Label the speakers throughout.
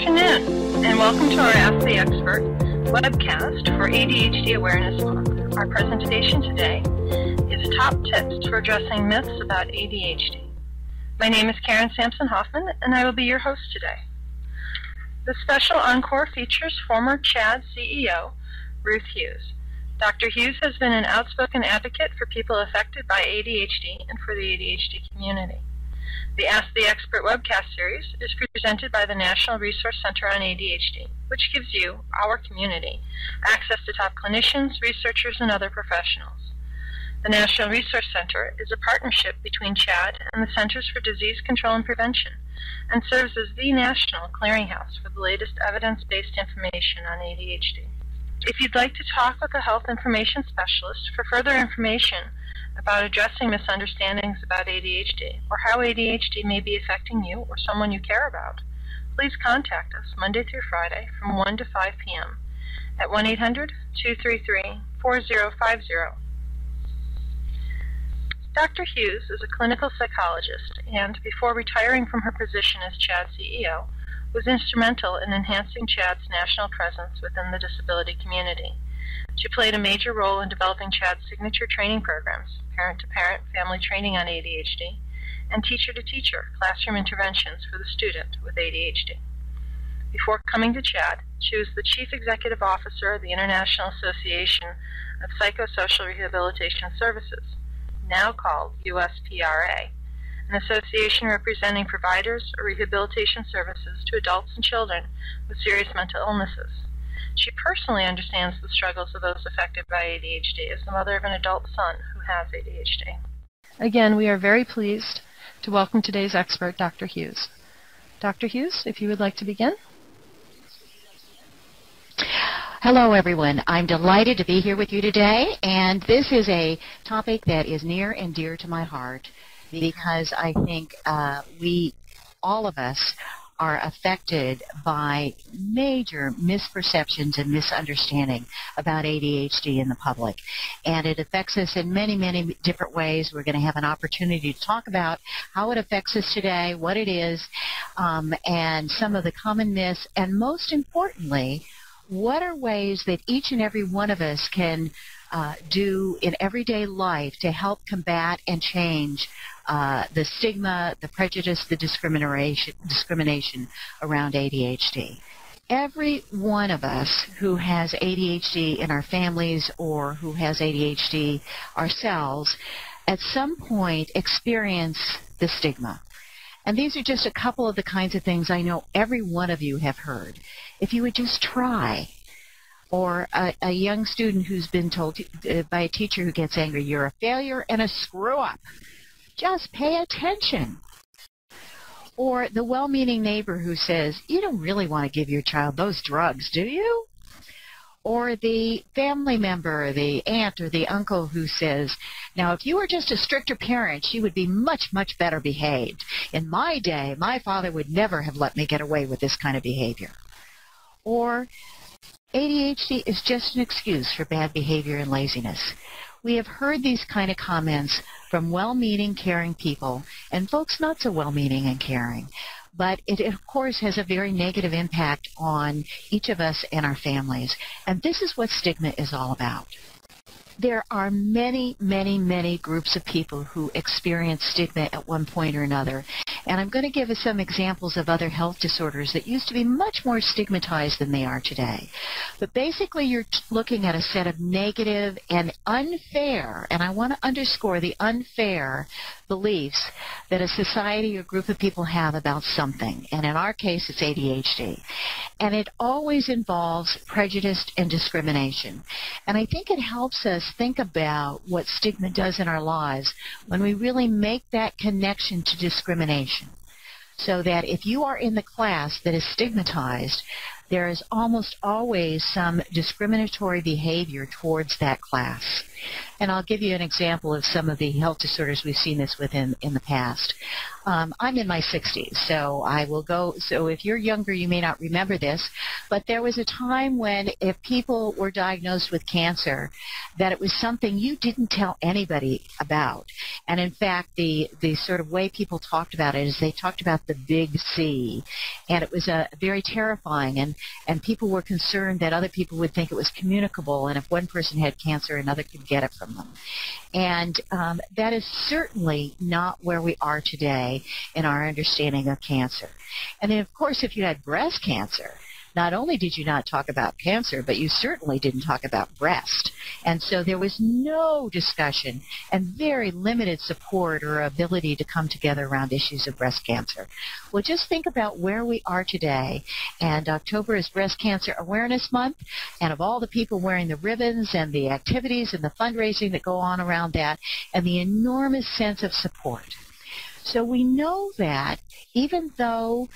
Speaker 1: afternoon, and welcome to our Ask the Expert webcast for ADHD Awareness Month. Our presentation today is Top Tips for Addressing Myths About ADHD. My name is Karen Sampson Hoffman, and I will be your host today. The special encore features former CHADD CEO, Ruth Hughes. Dr. Hughes has been an outspoken advocate for people affected by ADHD and for the ADHD community. The Ask the Expert webcast series is presented by the National Resource Center on ADHD, which gives you, our community, access to top clinicians, researchers, and other professionals. The National Resource Center is a partnership between CHADD and the Centers for Disease Control and Prevention and serves as the national clearinghouse for the latest evidence-based information on ADHD. If you'd like to talk with a health information specialist for further information about addressing misunderstandings about ADHD or how ADHD may be affecting you or someone you care about, please contact us Monday through Friday from 1 to 5 p.m. at 1-800-233-4050. Dr. Hughes is a clinical psychologist and, before retiring from her position as CHADD CEO, was instrumental in enhancing CHADD's national presence within the disability community. She played a major role in developing CHADD's signature training programs, parent-to-parent family training on ADHD, and teacher-to-teacher classroom interventions for the student with ADHD. Before coming to Chad, she was the Chief Executive Officer of the International Association of Psychosocial Rehabilitation Services, now called USPRA, an association representing providers of rehabilitation services to adults and children with serious mental illnesses. She personally understands the struggles of those affected by ADHD as the mother of an adult son who has ADHD. Again, we are very pleased to welcome today's expert, Dr. Hughes. Dr. Hughes, if you would like to begin.
Speaker 2: Hello, everyone. I'm delighted to be here with you today, and this is a topic that is near and dear to my heart because I think uh, we, all of us, are affected by major misperceptions and misunderstanding about ADHD in the public. And it affects us in many, many different ways. We're going to have an opportunity to talk about how it affects us today, what it is, um, and some of the common myths, and most importantly, what are ways that each and every one of us can uh, do in everyday life to help combat and change uh, the stigma, the prejudice, the discrimination, discrimination around ADHD. Every one of us who has ADHD in our families or who has ADHD ourselves at some point experience the stigma. And these are just a couple of the kinds of things I know every one of you have heard. If you would just try, or a, a young student who's been told to, uh, by a teacher who gets angry, you're a failure and a screw up. Just pay attention. Or the well-meaning neighbor who says, you don't really want to give your child those drugs, do you? Or the family member, the aunt or the uncle who says, now if you were just a stricter parent, she would be much, much better behaved. In my day, my father would never have let me get away with this kind of behavior. Or ADHD is just an excuse for bad behavior and laziness. We have heard these kind of comments from well-meaning, caring people and folks not so well-meaning and caring. But it, of course, has a very negative impact on each of us and our families. And this is what stigma is all about there are many, many, many groups of people who experience stigma at one point or another. And I'm going to give us some examples of other health disorders that used to be much more stigmatized than they are today. But basically, you're looking at a set of negative and unfair, and I want to underscore the unfair beliefs that a society or group of people have about something. And in our case, it's ADHD. And it always involves prejudice and discrimination. And I think it helps us think about what stigma does in our lives when we really make that connection to discrimination. So that if you are in the class that is stigmatized, there is almost always some discriminatory behavior towards that class. And I'll give you an example of some of the health disorders we've seen this with in, the past. Um, I'm in my 60s, so I will go. So if you're younger, you may not remember this, but there was a time when if people were diagnosed with cancer, that it was something you didn't tell anybody about. And in fact, the the sort of way people talked about it is they talked about the big C, and it was a very terrifying. And and people were concerned that other people would think it was communicable, and if one person had cancer, another could get it from them. And um, that is certainly not where we are today in our understanding of cancer. And then, of course, if you had breast cancer, not only did you not talk about cancer, but you certainly didn't talk about breast. And so there was no discussion and very limited support or ability to come together around issues of breast cancer. Well, just think about where we are today. And October is Breast Cancer Awareness Month. And of all the people wearing the ribbons and the activities and the fundraising that go on around that, and the enormous sense of support. So we know that even though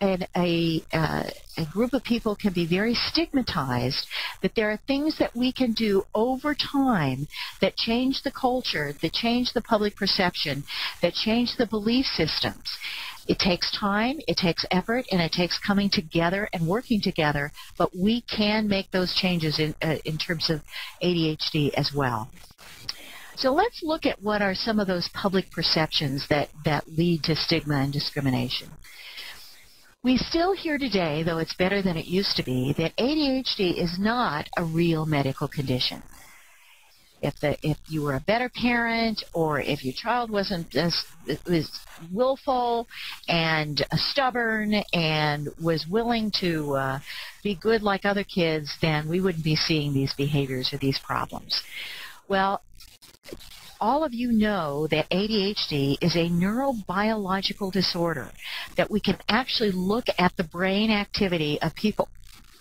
Speaker 2: and a, uh, a group of people can be very stigmatized, that there are things that we can do over time that change the culture, that change the public perception, that change the belief systems. It takes time, it takes effort, and it takes coming together and working together, but we can make those changes in, uh, in terms of ADHD as well. So let's look at what are some of those public perceptions that, that lead to stigma and discrimination. We still hear today, though it's better than it used to be, that ADHD is not a real medical condition. If the if you were a better parent, or if your child wasn't as was willful and stubborn and was willing to uh, be good like other kids, then we wouldn't be seeing these behaviors or these problems. Well, all of you know that ADHD is a neurobiological disorder, that we can actually look at the brain activity of people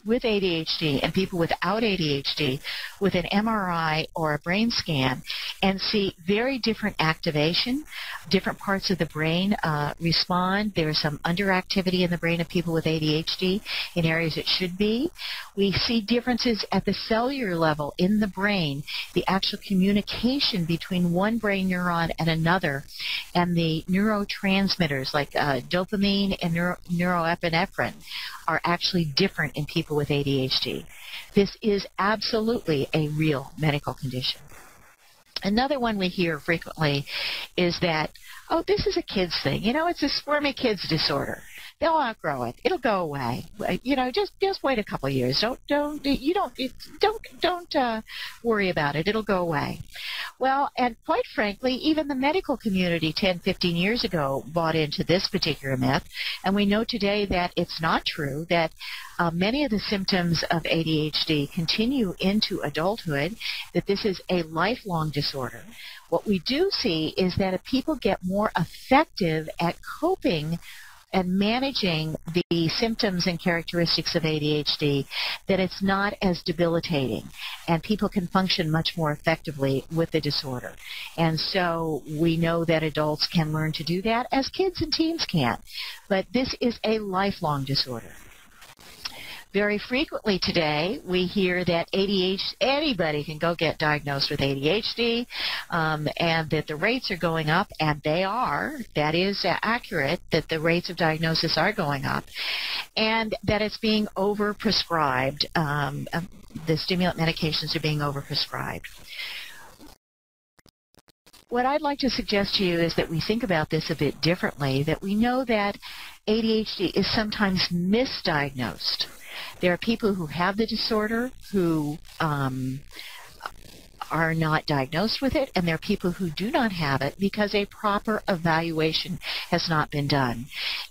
Speaker 2: with ADHD and people without ADHD with an MRI or a brain scan and see very different activation. Different parts of the brain uh, respond. There's some underactivity in the brain of people with ADHD in areas it should be. We see differences at the cellular level in the brain, the actual communication between one brain neuron and another, and the neurotransmitters like uh, dopamine and neuro- neuroepinephrine are actually different in people with ADHD. This is absolutely a real medical condition. Another one we hear frequently is that, oh, this is a kid's thing. You know, it's a squirmy kid's disorder. They'll outgrow it. It'll go away. You know, just just wait a couple of years. Don't don't you don't don't don't uh, worry about it. It'll go away. Well, and quite frankly, even the medical community 10, 15 years ago bought into this particular myth, and we know today that it's not true. That uh, many of the symptoms of ADHD continue into adulthood. That this is a lifelong disorder. What we do see is that if people get more effective at coping and managing the symptoms and characteristics of ADHD that it's not as debilitating and people can function much more effectively with the disorder. And so we know that adults can learn to do that as kids and teens can. But this is a lifelong disorder. Very frequently today, we hear that ADHD, anybody can go get diagnosed with ADHD, um, and that the rates are going up, and they are. That is accurate, that the rates of diagnosis are going up, and that it's being overprescribed. Um, um the stimulant medications are being overprescribed. What I'd like to suggest to you is that we think about this a bit differently, that we know that ADHD is sometimes misdiagnosed. There are people who have the disorder who um, are not diagnosed with it, and there are people who do not have it because a proper evaluation has not been done.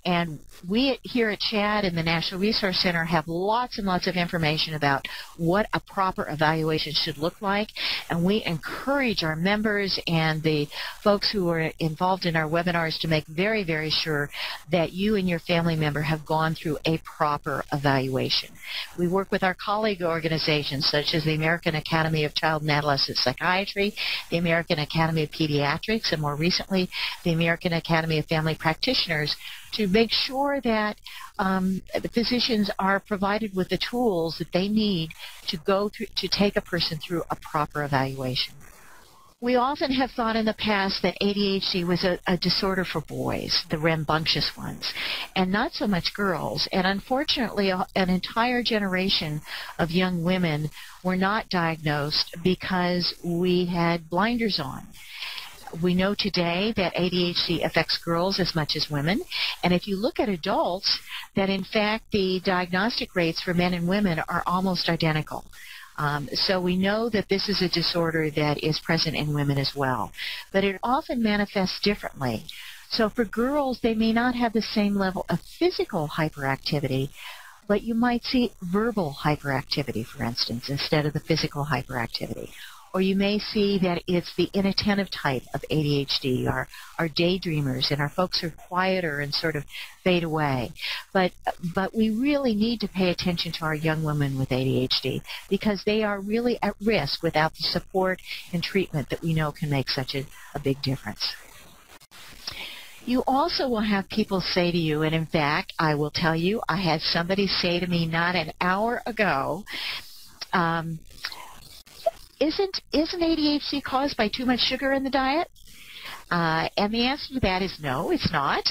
Speaker 2: And we here at CHADD and the National Resource Center have lots and lots of information about what a proper evaluation should look like, and we encourage our members and the folks who are involved in our webinars to make very, very sure that you and your family member have gone through a proper evaluation. We work with our colleague organizations such as the American Academy of Child and Adolescent Of Psychiatry, the American Academy of Pediatrics, and more recently, the American Academy of Family Practitioners to make sure that um, the physicians are provided with the tools that they need to go through, to take a person through a proper evaluation. We often have thought in the past that ADHD was a, a, disorder for boys, the rambunctious ones, and not so much girls. And unfortunately, a, an entire generation of young women were not diagnosed because we had blinders on. We know today that ADHD affects girls as much as women. And if you look at adults, that in fact the diagnostic rates for men and women are almost identical. Um, so we know that this is a disorder that is present in women as well, but it often manifests differently. So for girls, they may not have the same level of physical hyperactivity, but you might see verbal hyperactivity, for instance, instead of the physical hyperactivity or you may see that it's the inattentive type of ADHD, our, our daydreamers, and our folks are quieter and sort of fade away. But, but we really need to pay attention to our young women with ADHD because they are really at risk without the support and treatment that we know can make such a, a big difference. You also will have people say to you, and in fact, I will tell you, I had somebody say to me not an hour ago, um, isn't isn't ADHD caused by too much sugar in the diet? Uh, and the answer to that is no, it's not.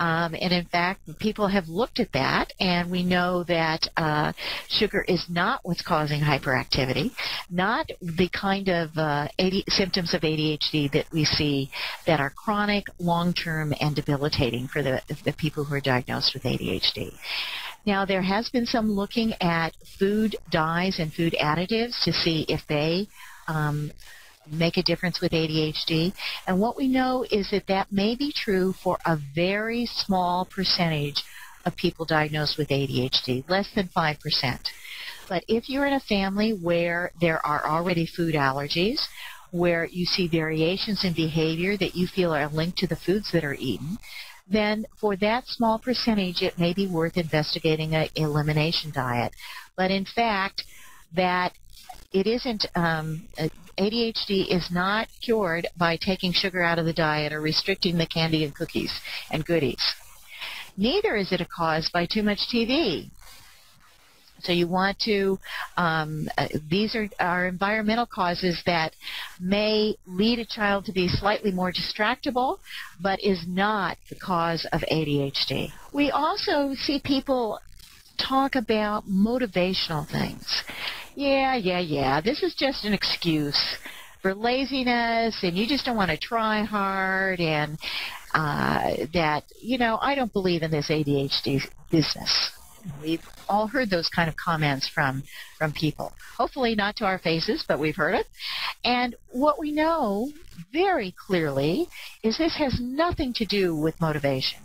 Speaker 2: Um, and in fact, people have looked at that, and we know that uh, sugar is not what's causing hyperactivity, not the kind of uh, AD- symptoms of ADHD that we see that are chronic, long-term, and debilitating for the, the people who are diagnosed with ADHD. Now, there has been some looking at food dyes and food additives to see if they um, make a difference with ADHD. And what we know is that that may be true for a very small percentage of people diagnosed with ADHD, less than 5%. But if you're in a family where there are already food allergies, where you see variations in behavior that you feel are linked to the foods that are eaten, then for that small percentage, it may be worth investigating an elimination diet. But in fact, that it isn't. Um, ADHD is not cured by taking sugar out of the diet or restricting the candy and cookies and goodies. Neither is it a cause by too much TV. So you want to, um, uh, these are, are environmental causes that may lead a child to be slightly more distractible, but is not the cause of ADHD. We also see people talk about motivational things. Yeah, yeah, yeah, this is just an excuse for laziness and you just don't want to try hard and uh, that, you know, I don't believe in this ADHD business. We've all heard those kind of comments from from people. Hopefully not to our faces, but we've heard it. And what we know very clearly is this has nothing to do with motivation.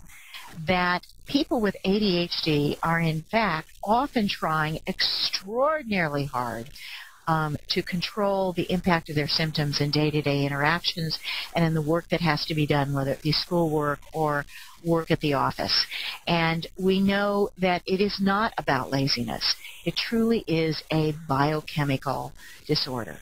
Speaker 2: That people with ADHD are in fact often trying extraordinarily hard um, to control the impact of their symptoms in day-to-day interactions and in the work that has to be done, whether it be schoolwork or work at the office. And we know that it is not about laziness. It truly is a biochemical disorder.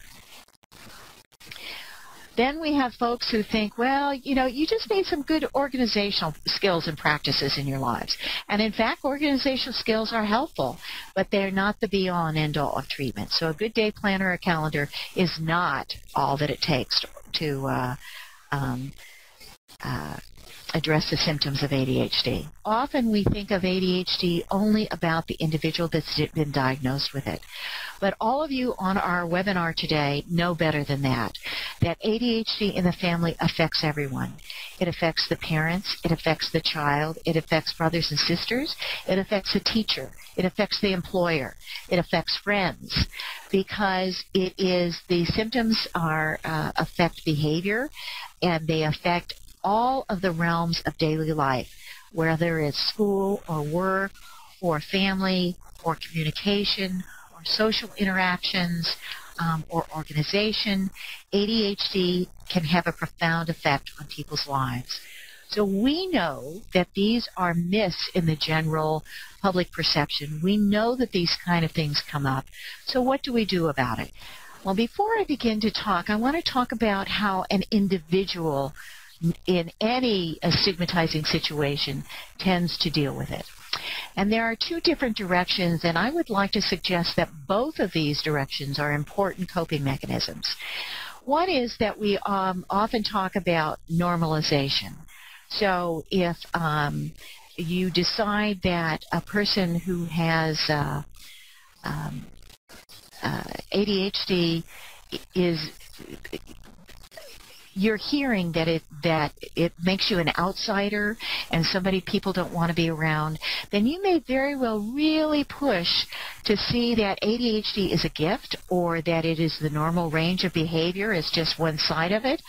Speaker 2: Then we have folks who think, well, you know, you just need some good organizational skills and practices in your lives. And in fact, organizational skills are helpful, but they're not the be all and end all of treatment. So a good day planner or a calendar is not all that it takes to uh, um, uh, address the symptoms of ADHD. Often we think of ADHD only about the individual that's been diagnosed with it. But all of you on our webinar today know better than that, that ADHD in the family affects everyone. It affects the parents, it affects the child, it affects brothers and sisters, it affects the teacher, it affects the employer, it affects friends, because it is, the symptoms are, uh, affect behavior, and they affect all of the realms of daily life, whether it's school or work or family or communication or social interactions um, or organization, ADHD can have a profound effect on people's lives. So we know that these are myths in the general public perception. We know that these kind of things come up. So what do we do about it? Well, before I begin to talk, I want to talk about how an individual in any stigmatizing situation tends to deal with it. And there are two different directions, and I would like to suggest that both of these directions are important coping mechanisms. One is that we um, often talk about normalization. So if um, you decide that a person who has uh, um, uh, ADHD is you're hearing that it that it makes you an outsider and somebody people don't want to be around, then you may very well really push to see that ADHD is a gift or that it is the normal range of behavior is just one side of it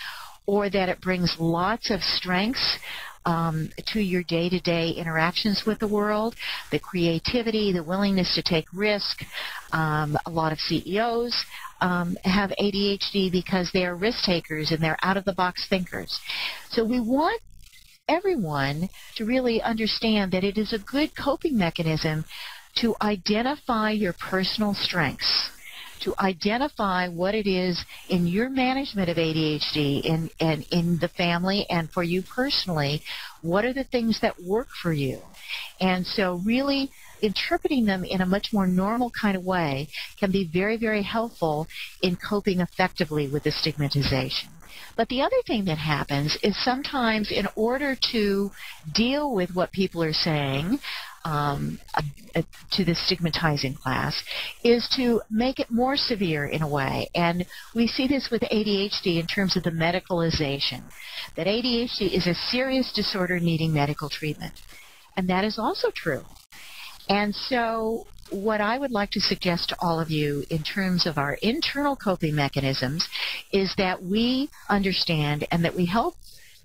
Speaker 2: or that it brings lots of strengths um, to your day-to-day interactions with the world, the creativity, the willingness to take risk. Um, a lot of CEOs um, have ADHD because they are risk takers and they're out-of-the-box thinkers. So we want everyone to really understand that it is a good coping mechanism to identify your personal strengths to identify what it is in your management of ADHD in, in, in the family and for you personally, what are the things that work for you? And so really interpreting them in a much more normal kind of way can be very, very helpful in coping effectively with the stigmatization. But the other thing that happens is sometimes in order to deal with what people are saying, um, uh, to the stigmatizing class is to make it more severe in a way. And we see this with ADHD in terms of the medicalization, that ADHD is a serious disorder needing medical treatment. And that is also true. And so what I would like to suggest to all of you in terms of our internal coping mechanisms is that we understand and that we help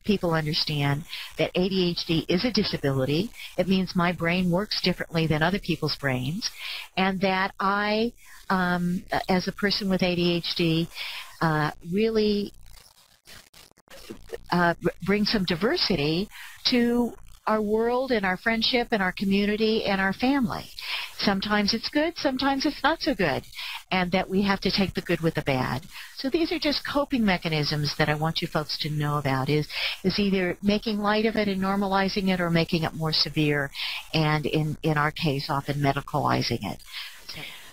Speaker 2: people understand that ADHD is a disability. It means my brain works differently than other people's brains, and that I, um, as a person with ADHD, uh, really uh, bring some diversity to our world and our friendship and our community and our family. Sometimes it's good, sometimes it's not so good, and that we have to take the good with the bad. So these are just coping mechanisms that I want you folks to know about is is either making light of it and normalizing it or making it more severe and in, in our case often medicalizing it.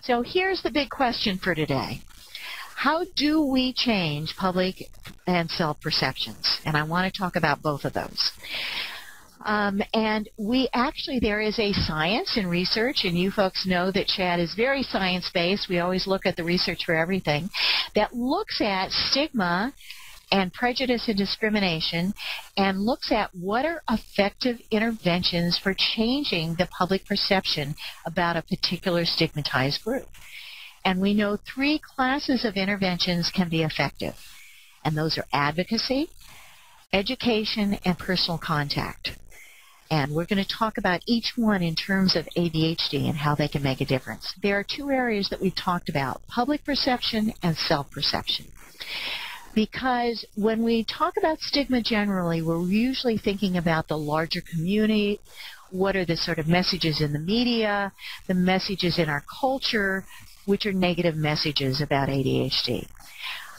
Speaker 2: So here's the big question for today. How do we change public and self perceptions? And I want to talk about both of those. Um, and we actually, there is a science and research, and you folks know that CHADD is very science based. We always look at the research for everything that looks at stigma and prejudice and discrimination and looks at what are effective interventions for changing the public perception about a particular stigmatized group. And we know three classes of interventions can be effective, and those are advocacy, education, and personal contact. And we're going to talk about each one in terms of ADHD and how they can make a difference. There are two areas that we've talked about, public perception and self-perception. Because when we talk about stigma generally, we're usually thinking about the larger community, what are the sort of messages in the media, the messages in our culture, which are negative messages about ADHD.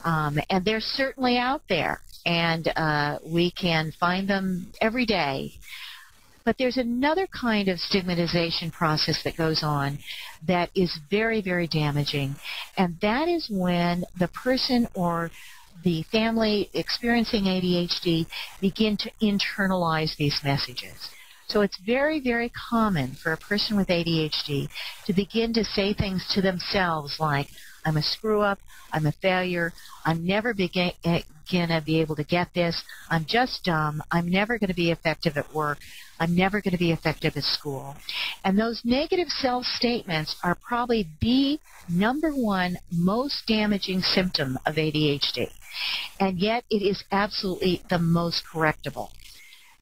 Speaker 2: Um, and they're certainly out there, and uh, we can find them every day but there's another kind of stigmatization process that goes on that is very, very damaging, and that is when the person or the family experiencing ADHD begin to internalize these messages. So it's very, very common for a person with ADHD to begin to say things to themselves like, I'm a screw up, I'm a failure, I'm never eh, gonna be able to get this, I'm just dumb, I'm never gonna be effective at work, I'm never going to be effective at school. And those negative self statements are probably the number one most damaging symptom of ADHD. And yet it is absolutely the most correctable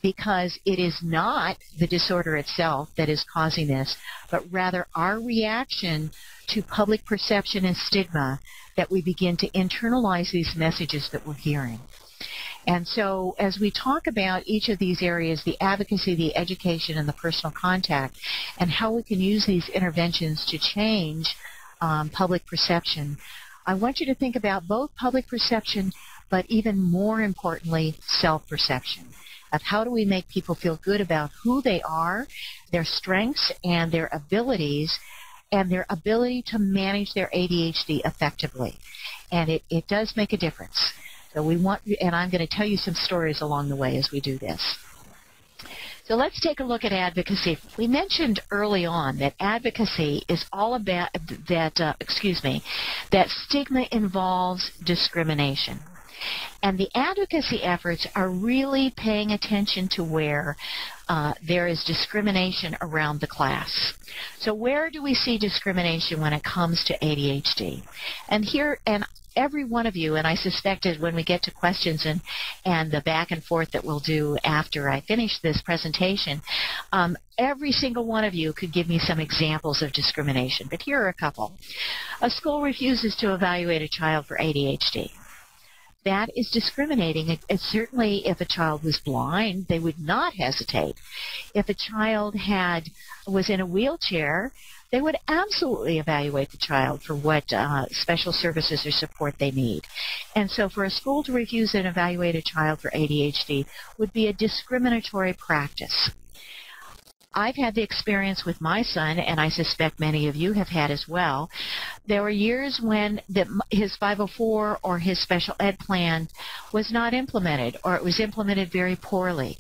Speaker 2: because it is not the disorder itself that is causing this, but rather our reaction to public perception and stigma that we begin to internalize these messages that we're hearing. And so as we talk about each of these areas, the advocacy, the education, and the personal contact, and how we can use these interventions to change um, public perception, I want you to think about both public perception, but even more importantly, self-perception of how do we make people feel good about who they are, their strengths and their abilities, and their ability to manage their ADHD effectively. And it, it does make a difference. So we want, and I'm going to tell you some stories along the way as we do this. So let's take a look at advocacy. We mentioned early on that advocacy is all about that. Uh, excuse me, that stigma involves discrimination. And the advocacy efforts are really paying attention to where uh, there is discrimination around the class. So where do we see discrimination when it comes to ADHD? And here, and every one of you, and I suspected when we get to questions and, and the back and forth that we'll do after I finish this presentation, um, every single one of you could give me some examples of discrimination. But here are a couple. A school refuses to evaluate a child for ADHD that is discriminating. It, it, certainly, if a child was blind, they would not hesitate. If a child had was in a wheelchair, they would absolutely evaluate the child for what uh, special services or support they need. And so, for a school to refuse and evaluate a child for ADHD would be a discriminatory practice. I've had the experience with my son, and I suspect many of you have had as well. There were years when the, his 504 or his special ed plan was not implemented, or it was implemented very poorly.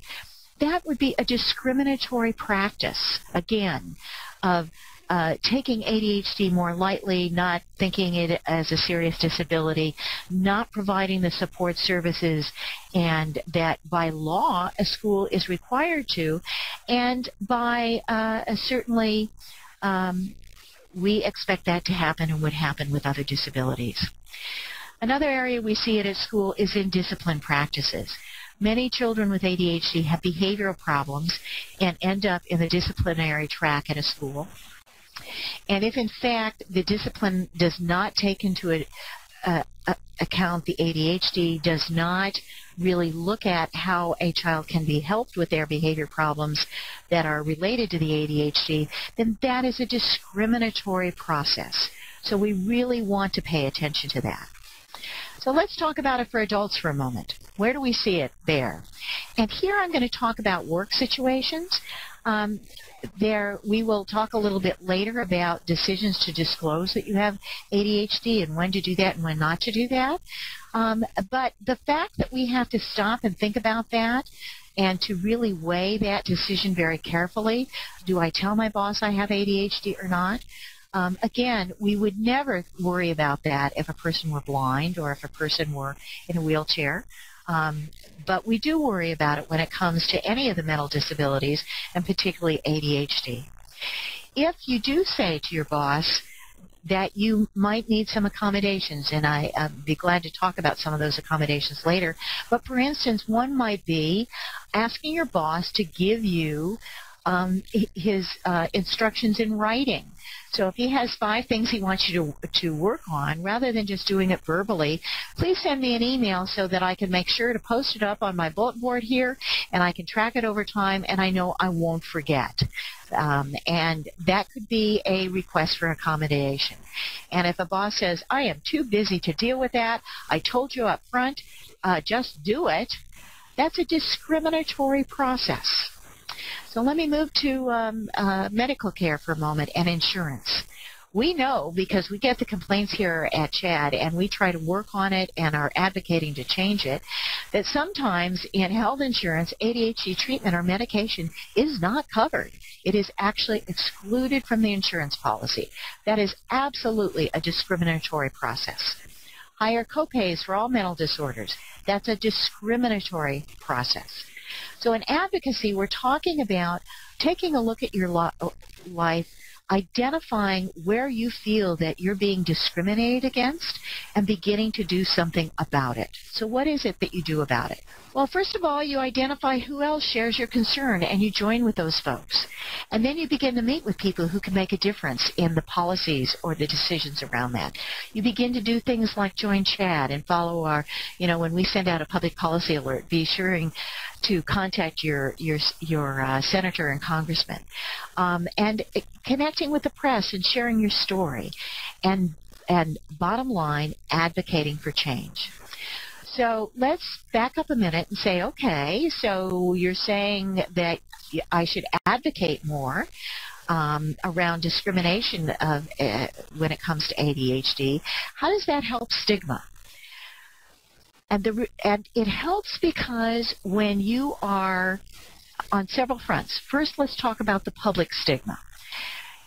Speaker 2: That would be a discriminatory practice, again, of uh, taking ADHD more lightly, not thinking it as a serious disability, not providing the support services, and that by law a school is required to, and by uh, certainly um, we expect that to happen and would happen with other disabilities. Another area we see it at school is in discipline practices. Many children with ADHD have behavioral problems and end up in the disciplinary track at a school. And if in fact the discipline does not take into a, uh, account the ADHD, does not really look at how a child can be helped with their behavior problems that are related to the ADHD, then that is a discriminatory process. So we really want to pay attention to that. So let's talk about it for adults for a moment. Where do we see it there? And here I'm going to talk about work situations. Um, there we will talk a little bit later about decisions to disclose that you have ADHD and when to do that and when not to do that. Um, but the fact that we have to stop and think about that and to really weigh that decision very carefully. Do I tell my boss I have ADHD or not? Um, again, we would never worry about that if a person were blind or if a person were in a wheelchair. Um, but we do worry about it when it comes to any of the mental disabilities, and particularly ADHD. If you do say to your boss that you might need some accommodations, and I, would be glad to talk about some of those accommodations later, but for instance, one might be asking your boss to give you um, his uh, instructions in writing. So if he has five things he wants you to, to work on, rather than just doing it verbally, please send me an email so that I can make sure to post it up on my bulletin board here and I can track it over time and I know I won't forget. Um, and that could be a request for accommodation. And if a boss says, I am too busy to deal with that, I told you up front, uh, just do it, that's a discriminatory process. So let me move to um, uh, medical care for a moment and insurance. We know because we get the complaints here at CHADD and we try to work on it and are advocating to change it, that sometimes in health insurance, ADHD treatment or medication is not covered. It is actually excluded from the insurance policy. That is absolutely a discriminatory process. Higher copays for all mental disorders. That's a discriminatory process. So in advocacy, we're talking about taking a look at your life, identifying where you feel that you're being discriminated against, and beginning to do something about it. So what is it that you do about it? Well, first of all, you identify who else shares your concern and you join with those folks. And then you begin to meet with people who can make a difference in the policies or the decisions around that. You begin to do things like join CHADD and follow our, you know, when we send out a public policy alert, be sure to contact your your your uh, senator and congressman, um, and connecting with the press and sharing your story, and and bottom line, advocating for change. So let's back up a minute and say, okay, so you're saying that I should advocate more um, around discrimination of, uh, when it comes to ADHD. How does that help stigma? And, the, and it helps because when you are on several fronts. First, let's talk about the public stigma.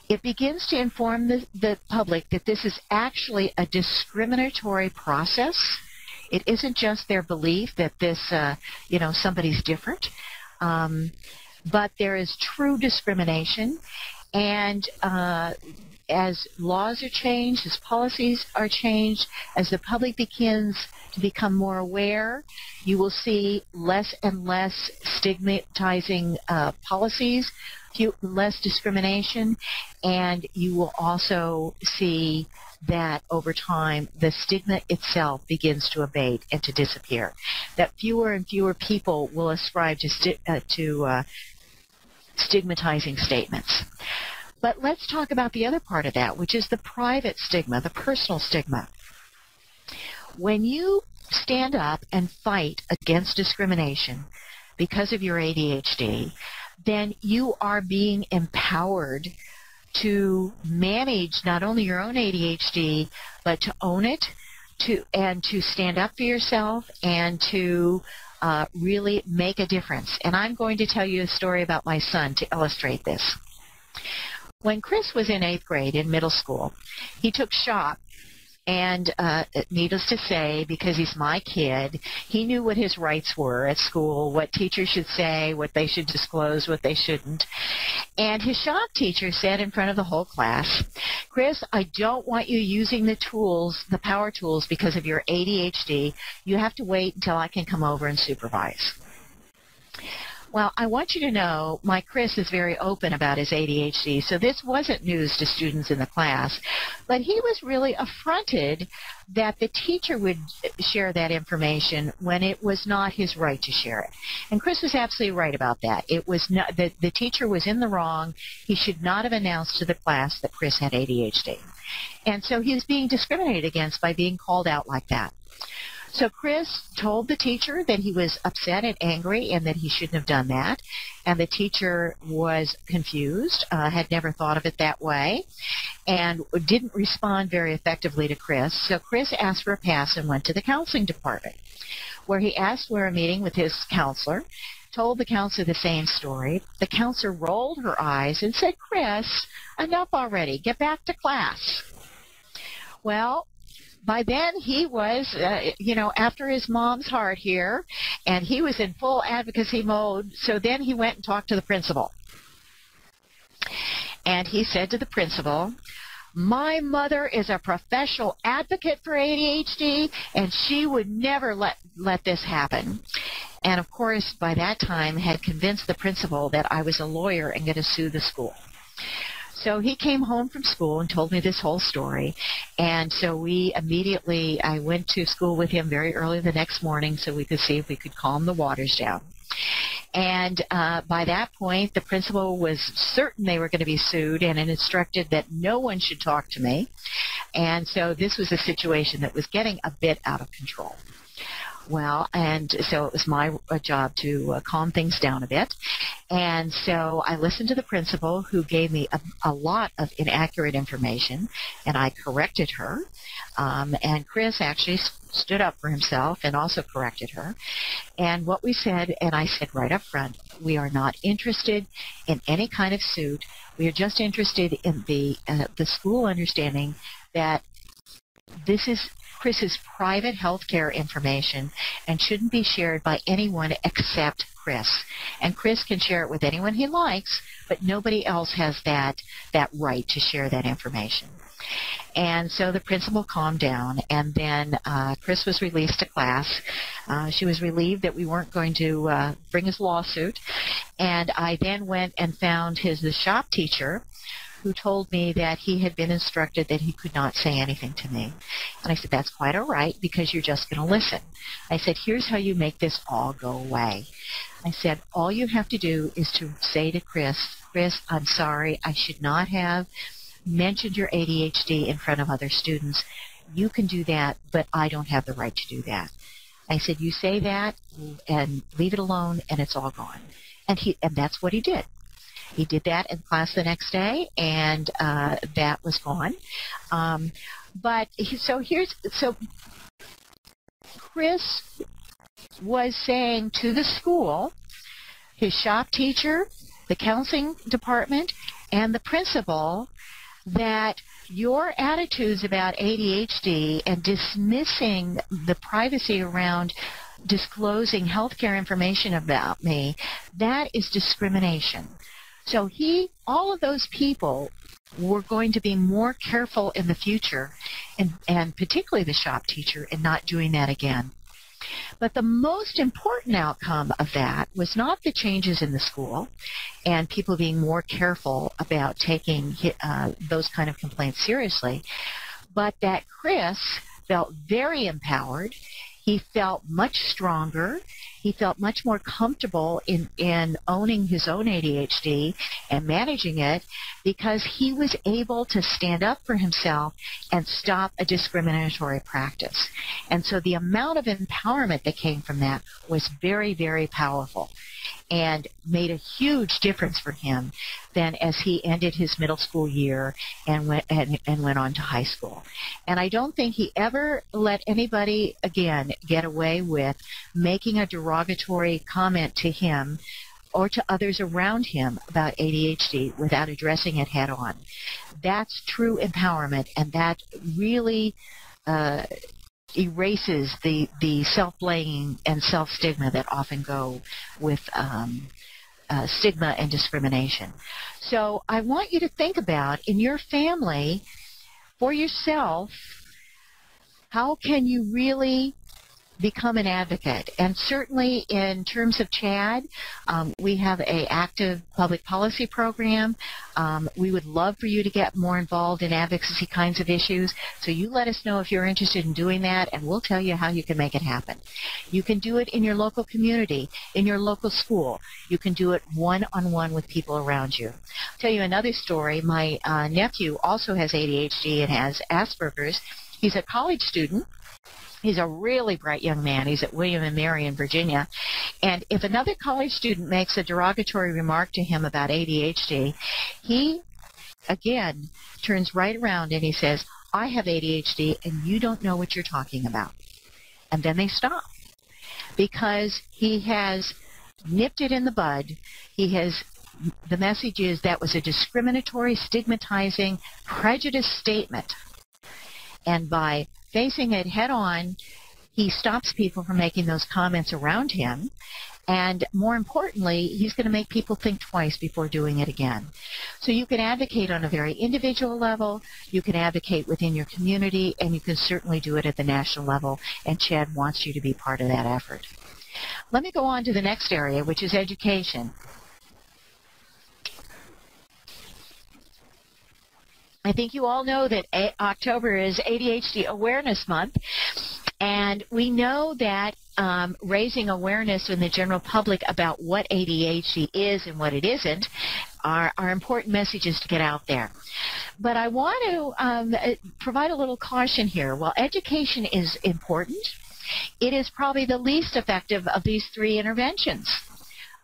Speaker 2: It begins to inform the, the public that this is actually a discriminatory process. It isn't just their belief that this, uh, you know, somebody's different. Um, but there is true discrimination. And uh, as laws are changed, as policies are changed, as the public begins to become more aware, you will see less and less stigmatizing uh, policies, few, less discrimination, and you will also see that over time the stigma itself begins to abate and to disappear. That fewer and fewer people will ascribe to, sti- uh, to uh, stigmatizing statements. But let's talk about the other part of that, which is the private stigma, the personal stigma. When you stand up and fight against discrimination because of your ADHD, then you are being empowered to manage not only your own ADHD, but to own it, to and to stand up for yourself and to uh, really make a difference. And I'm going to tell you a story about my son to illustrate this. When Chris was in eighth grade in middle school, he took shop and uh, needless to say, because he's my kid, he knew what his rights were at school, what teachers should say, what they should disclose, what they shouldn't. And his shop teacher said in front of the whole class, Chris, I don't want you using the tools, the power tools, because of your ADHD. You have to wait until I can come over and supervise. Well, I want you to know my Chris is very open about his ADHD, so this wasn't news to students in the class. But he was really affronted that the teacher would share that information when it was not his right to share it. And Chris was absolutely right about that. It was not the, the teacher was in the wrong. He should not have announced to the class that Chris had ADHD. And so he was being discriminated against by being called out like that. So Chris told the teacher that he was upset and angry and that he shouldn't have done that. And the teacher was confused, uh, had never thought of it that way, and didn't respond very effectively to Chris. So Chris asked for a pass and went to the counseling department, where he asked for a meeting with his counselor told the counselor the same story. The counselor rolled her eyes and said, Chris, enough already. Get back to class. Well, by then he was, uh, you know, after his mom's heart here, and he was in full advocacy mode. So then he went and talked to the principal. And he said to the principal, my mother is a professional advocate for ADHD, and she would never let, let this happen. And of course, by that time, had convinced the principal that I was a lawyer and going to sue the school. So he came home from school and told me this whole story. And so we immediately, I went to school with him very early the next morning so we could see if we could calm the waters down. And uh, by that point, the principal was certain they were going to be sued and instructed that no one should talk to me. And so this was a situation that was getting a bit out of control well, and so it was my uh, job to uh, calm things down a bit. And so I listened to the principal who gave me a, a lot of inaccurate information, and I corrected her. Um, and Chris actually stood up for himself and also corrected her. And what we said, and I said right up front, we are not interested in any kind of suit. We are just interested in the uh, the school understanding that this is Chris's private health care information and shouldn't be shared by anyone except Chris. And Chris can share it with anyone he likes, but nobody else has that that right to share that information. And so the principal calmed down, and then uh, Chris was released to class. Uh, she was relieved that we weren't going to uh, bring his lawsuit, and I then went and found his the shop teacher, who told me that he had been instructed that he could not say anything to me. And I said, that's quite all right because you're just going to listen. I said, here's how you make this all go away. I said, all you have to do is to say to Chris, Chris, I'm sorry, I should not have mentioned your ADHD in front of other students. You can do that, but I don't have the right to do that. I said, you say that and leave it alone and it's all gone. And he, and that's what he did. He did that in class the next day and, uh, that was gone. Um, but he, so here's, so Chris was saying to the school, his shop teacher, the counseling department, and the principal that your attitudes about ADHD and dismissing the privacy around disclosing healthcare information about me, that is discrimination. So he, all of those people were going to be more careful in the future, and, and particularly the shop teacher, in not doing that again. But the most important outcome of that was not the changes in the school and people being more careful about taking uh, those kind of complaints seriously, but that Chris felt very empowered. He felt much stronger he felt much more comfortable in, in owning his own ADHD and managing it because he was able to stand up for himself and stop a discriminatory practice. And so the amount of empowerment that came from that was very, very powerful and made a huge difference for him then as he ended his middle school year and went and, and went on to high school. And I don't think he ever let anybody again get away with making a derogatory comment to him or to others around him about ADHD without addressing it head on. That's true empowerment, and that really uh, erases the, the self-blaming and self-stigma that often go with um, uh, stigma and discrimination. So I want you to think about in your family, for yourself, how can you really become an advocate. And certainly in terms of CHADD, um, we have a active public policy program. Um, we would love for you to get more involved in advocacy kinds of issues. So you let us know if you're interested in doing that, and we'll tell you how you can make it happen. You can do it in your local community, in your local school. You can do it one-on-one with people around you. I'll tell you another story. My uh, nephew also has ADHD and has Asperger's. He's a college student He's a really bright young man. He's at William and Mary in Virginia. And if another college student makes a derogatory remark to him about ADHD, he, again, turns right around and he says, I have ADHD and you don't know what you're talking about. And then they stop because he has nipped it in the bud. He has the message is that was a discriminatory, stigmatizing, prejudice statement. And by facing it head on, he stops people from making those comments around him. And more importantly, he's going to make people think twice before doing it again. So you can advocate on a very individual level, you can advocate within your community, and you can certainly do it at the national level, and CHADD wants you to be part of that effort. Let me go on to the next area, which is education. I think you all know that October is ADHD Awareness Month, and we know that um, raising awareness in the general public about what ADHD is and what it isn't are, are important messages to get out there. But I want to um, provide a little caution here. While education is important, it is probably the least effective of these three interventions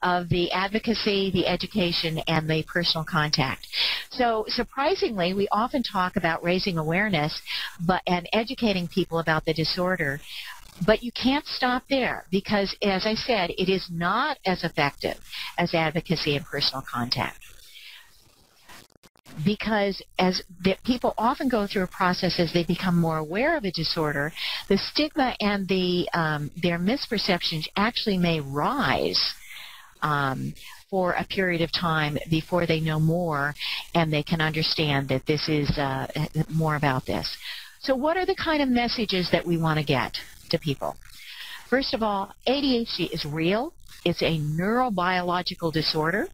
Speaker 2: of the advocacy, the education, and the personal contact. So surprisingly, we often talk about raising awareness but, and educating people about the disorder. But you can't stop there because, as I said, it is not as effective as advocacy and personal contact because as people often go through a process as they become more aware of a disorder, the stigma and the um, their misperceptions actually may rise um, for a period of time before they know more and they can understand that this is uh, more about this. So what are the kind of messages that we want to get to people? First of all, ADHD is real. It's a neurobiological disorder.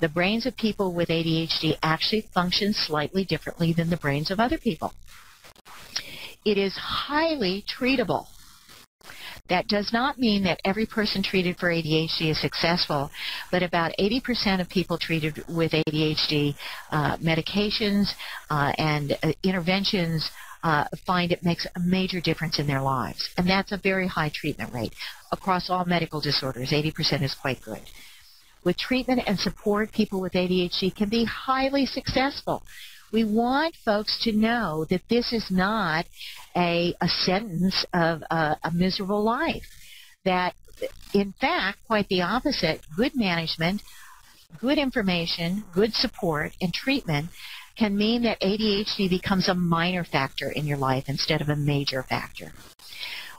Speaker 2: The brains of people with ADHD actually function slightly differently than the brains of other people. It is highly treatable. That does not mean that every person treated for ADHD is successful, but about 80% of people treated with ADHD uh, medications uh, and uh, interventions uh, find it makes a major difference in their lives. And that's a very high treatment rate. Across all medical disorders, 80% is quite good. With treatment and support, people with ADHD can be highly successful. We want folks to know that this is not a, a sentence of a, a miserable life. That, in fact, quite the opposite, good management, good information, good support, and treatment can mean that ADHD becomes a minor factor in your life instead of a major factor.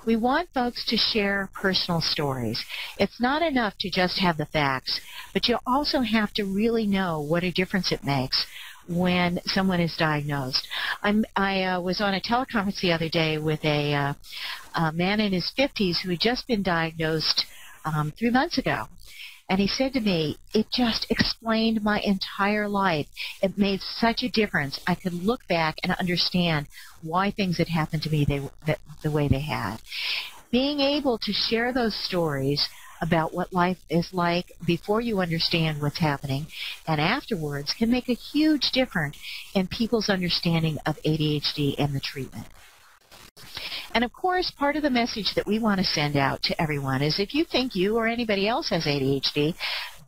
Speaker 2: We want folks to share personal stories. It's not enough to just have the facts, but you also have to really know what a difference it makes when someone is diagnosed. I'm, i uh, was on a teleconference the other day with a, uh, a man in his 50s who had just been diagnosed um, three months ago. And he said to me, it just explained my entire life. It made such a difference. I could look back and understand why things had happened to me they, the way they had. Being able to share those stories about what life is like before you understand what's happening and afterwards can make a huge difference in people's understanding of ADHD and the treatment. And of course, part of the message that we want to send out to everyone is if you think you or anybody else has ADHD,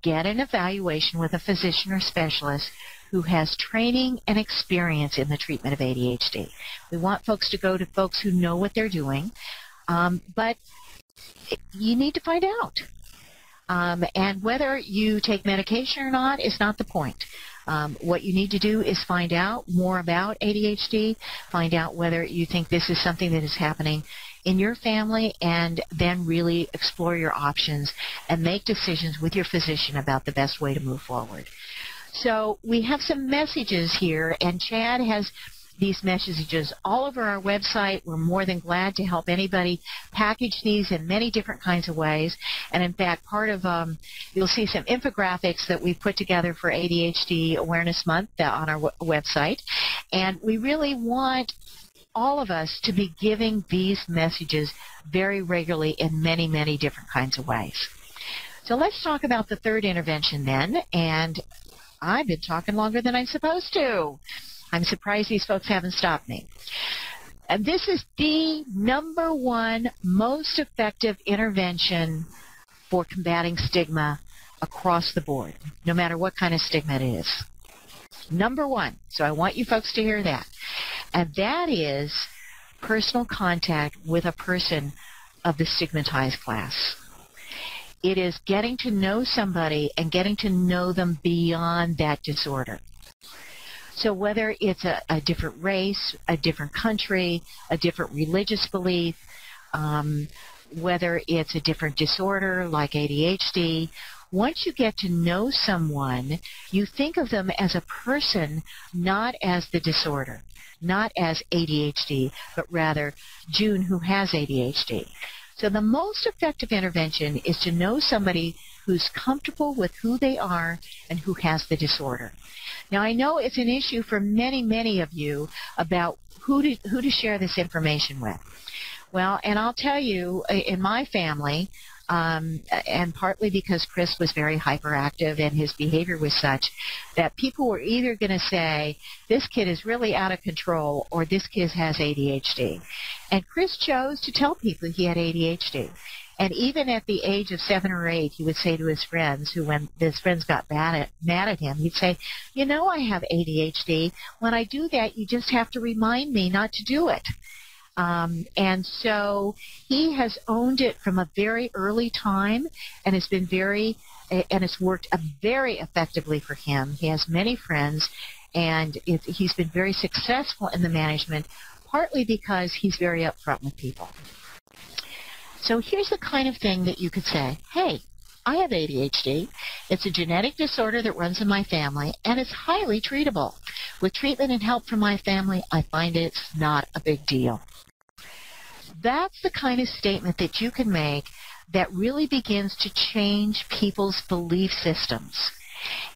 Speaker 2: get an evaluation with a physician or specialist who has training and experience in the treatment of ADHD. We want folks to go to folks who know what they're doing, um, but you need to find out. Um, and whether you take medication or not is not the point. Um, what you need to do is find out more about ADHD, find out whether you think this is something that is happening in your family, and then really explore your options and make decisions with your physician about the best way to move forward. So we have some messages here, and CHADD has these messages all over our website. We're more than glad to help anybody package these in many different kinds of ways. And in fact, part of um, you'll see some infographics that we've put together for ADHD Awareness Month on our website. And we really want all of us to be giving these messages very regularly in many, many different kinds of ways. So let's talk about the third intervention then. And I've been talking longer than I'm supposed to. I'm surprised these folks haven't stopped me. And this is the number one most effective intervention for combating stigma across the board, no matter what kind of stigma it is. Number one. So I want you folks to hear that. And that is personal contact with a person of the stigmatized class. It is getting to know somebody and getting to know them beyond that disorder. So whether it's a, a different race, a different country, a different religious belief, um, whether it's a different disorder like ADHD, once you get to know someone, you think of them as a person, not as the disorder, not as ADHD, but rather June who has ADHD. So the most effective intervention is to know somebody who's comfortable with who they are and who has the disorder. Now I know it's an issue for many, many of you about who to, who to share this information with. Well, and I'll tell you, in my family, um, and partly because Chris was very hyperactive and his behavior was such that people were either going to say, this kid is really out of control or this kid has ADHD. And Chris chose to tell people he had ADHD. And even at the age of seven or eight, he would say to his friends, who when his friends got mad at, mad at him, he'd say, you know I have ADHD. When I do that, you just have to remind me not to do it. Um, and so he has owned it from a very early time and has been very, and it's worked very effectively for him. He has many friends and it, he's been very successful in the management, partly because he's very upfront with people. So here's the kind of thing that you could say, hey, I have ADHD. It's a genetic disorder that runs in my family, and it's highly treatable. With treatment and help from my family, I find it's not a big deal. That's the kind of statement that you can make that really begins to change people's belief systems.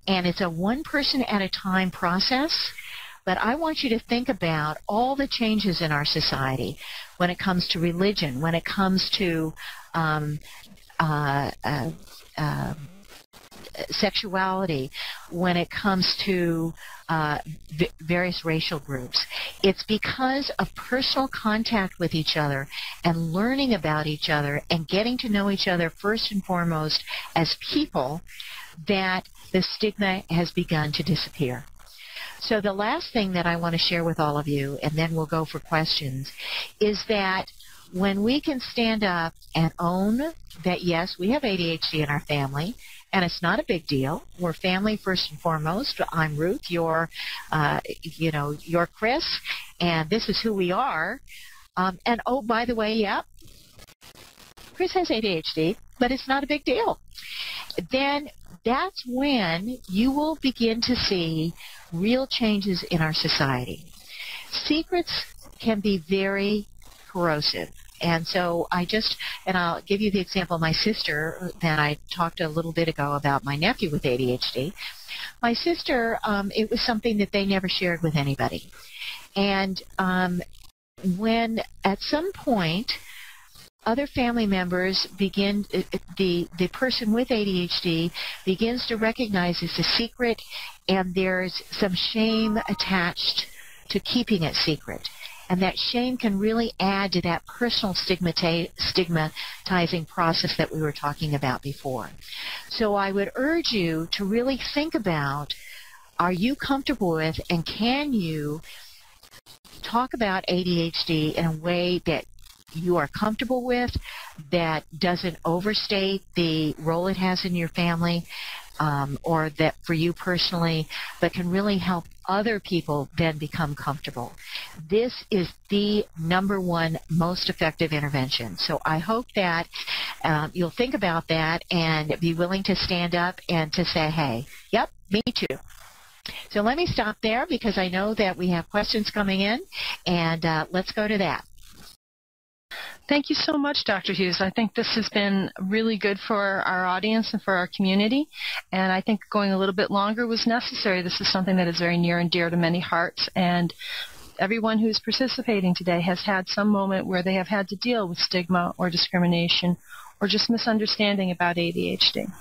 Speaker 2: And it's a one person at a time process, But I want you to think about all the changes in our society when it comes to religion, when it comes to um, uh, uh, uh, sexuality, when it comes to uh, v- various racial groups. It's because of personal contact with each other and learning about each other and getting to know each other first and foremost as people that the stigma has begun to disappear. So the last thing that I want to share with all of you, and then we'll go for questions, is that when we can stand up and own that yes, we have ADHD in our family, and it's not a big deal. We're family first and foremost. I'm Ruth. You're, uh, you know, you're Chris, and this is who we are. Um, and oh, by the way, yeah, Chris has ADHD, but it's not a big deal. Then that's when you will begin to see real changes in our society. Secrets can be very corrosive. And so I just, and I'll give you the example my sister that I talked a little bit ago about my nephew with ADHD. My sister, um, it was something that they never shared with anybody. And um, when at some point, other family members begin uh, uh, the the person with ADHD begins to recognize it's a secret and there's some shame attached to keeping it secret and that shame can really add to that personal stigmatizing process that we were talking about before. So I would urge you to really think about are you comfortable with and can you talk about ADHD in a way that you are comfortable with, that doesn't overstate the role it has in your family, um, or that for you personally, but can really help other people then become comfortable. This is the number one most effective intervention. So I hope that um, you'll think about that and be willing to stand up and to say, hey, yep, me too. So let me stop there because I know that we have questions coming in, and uh, let's go to that.
Speaker 1: Thank you so much, Dr. Hughes. I think this has been really good for our audience and for our community, and I think going a little bit longer was necessary. This is something that is very near and dear to many hearts, and everyone who's participating today has had some moment where they have had to deal with stigma or discrimination or just misunderstanding about ADHD.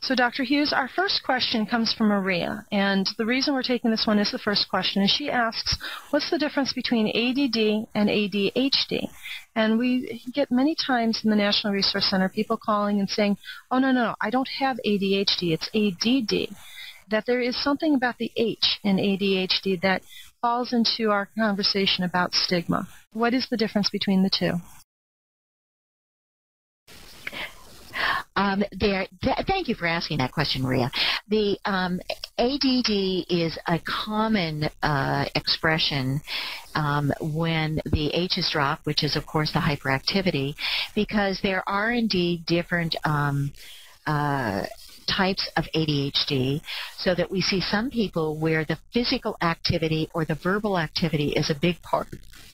Speaker 1: So, Dr. Hughes, our first question comes from Maria, and the reason we're taking this one as the first question is she asks, What's the difference between ADD and ADHD? And we get many times in the National Resource Center people calling and saying, Oh, no, no, no, I don't have ADHD, it's ADD. That there is something about the H in ADHD that falls into our conversation about stigma. What is the difference between the two?
Speaker 2: Um, there, th- thank you for asking that question, Maria. The um, ADD is a common uh, expression um, when the H is dropped, which is, of course, the hyperactivity, because there are indeed different. Um, uh, types of ADHD so that we see some people where the physical activity or the verbal activity is a big part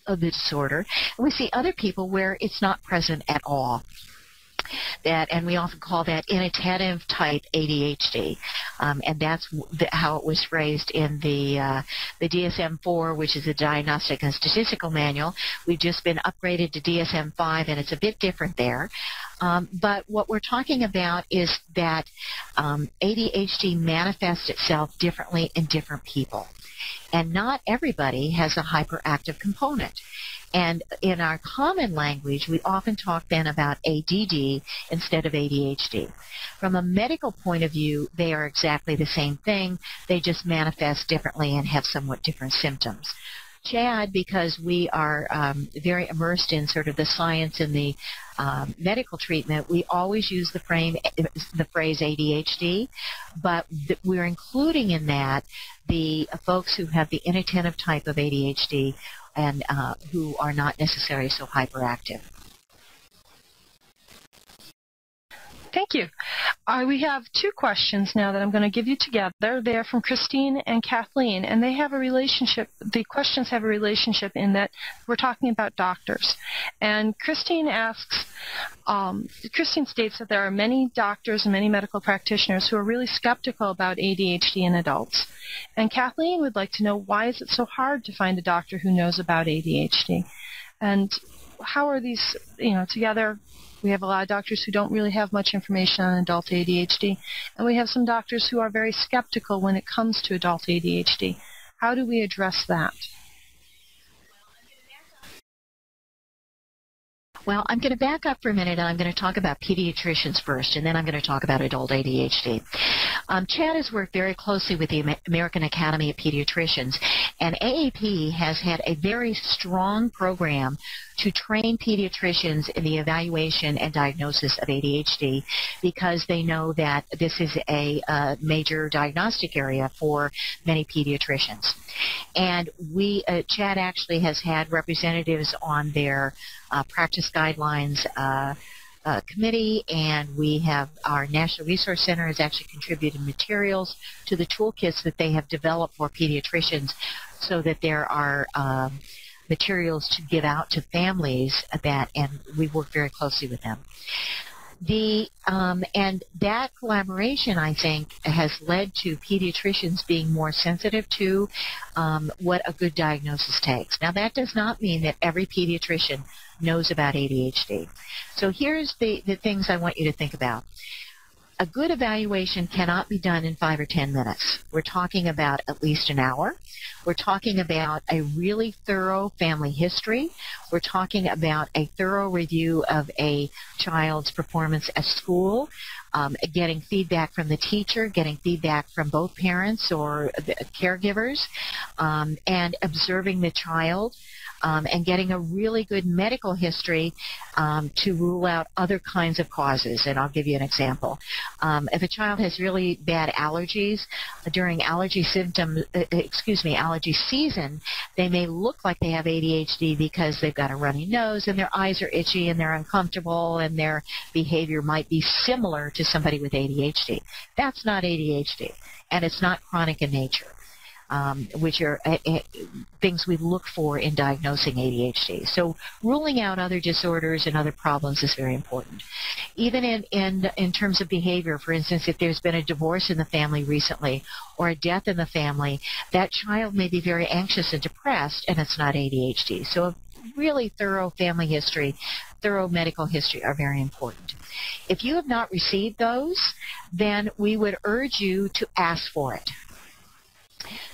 Speaker 2: of the disorder. And we see other people where it's not present at all that, and we often call that inattentive type ADHD, um, and that's the, how it was phrased in the uh, the DSM-4, which is the Diagnostic and Statistical Manual. We've just been upgraded to DSM-5, and it's a bit different there. Um, but what we're talking about is that um, ADHD manifests itself differently in different people. And not everybody has a hyperactive component. And in our common language, we often talk then about ADD instead of ADHD. From a medical point of view, they are exactly the same thing. They just manifest differently and have somewhat different symptoms. CHADD, because we are um, very immersed in sort of the science and the um, medical treatment, we always use the, frame, the phrase ADHD, but th- we're including in that the folks who have the inattentive type of ADHD and uh, who are not necessarily so hyperactive.
Speaker 1: Thank you. Uh, we have two questions now that I'm going to give you together. They're from Christine and Kathleen, and they have a relationship. The questions have a relationship in that we're talking about doctors. And Christine asks, um, Christine states that there are many doctors and many medical practitioners who are really skeptical about ADHD in adults. And Kathleen would like to know why is it so hard to find a doctor who knows about ADHD? And how are these, you know, together we have a lot of doctors who don't really have much information on adult ADHD, and we have some doctors who are very skeptical when it comes to adult ADHD. How do we address that?
Speaker 2: Well, I'm going to back up for a minute and I'm going to talk about pediatricians first, and then I'm going to talk about adult ADHD. Um, CHADD has worked very closely with the American Academy of Pediatricians, and AAP has had a very strong program to train pediatricians in the evaluation and diagnosis of ADHD because they know that this is a, a major diagnostic area for many pediatricians. And we, uh, CHADD actually has had representatives on their uh, practice guidelines uh, uh, committee, and we have our National Resource Center has actually contributed materials to the toolkits that they have developed for pediatricians so that there are um, materials to give out to families that, and we work very closely with them. The um, and that collaboration, I think, has led to pediatricians being more sensitive to um, what a good diagnosis takes. Now, that does not mean that every pediatrician knows about ADHD. So here's the, the things I want you to think about a good evaluation cannot be done in five or ten minutes. We're talking about at least an hour. We're talking about a really thorough family history. We're talking about a thorough review of a child's performance at school, um, getting feedback from the teacher, getting feedback from both parents or caregivers, um, and observing the child um, and getting a really good medical history um, to rule out other kinds of causes. And I'll give you an example. Um, if a child has really bad allergies during allergy symptom, uh, uh, excuse me, allergy season, they may look like they have ADHD because they've got a runny nose and their eyes are itchy and they're uncomfortable and their behavior might be similar to somebody with ADHD. That's not ADHD and it's not chronic in nature um, which are uh, uh, things we look for in diagnosing ADHD. So ruling out other disorders and other problems is very important. Even in, in, in terms of behavior, for instance, if there's been a divorce in the family recently or a death in the family, that child may be very anxious and depressed and it's not ADHD. So a really thorough family history, thorough medical history are very important. If you have not received those, then we would urge you to ask for it.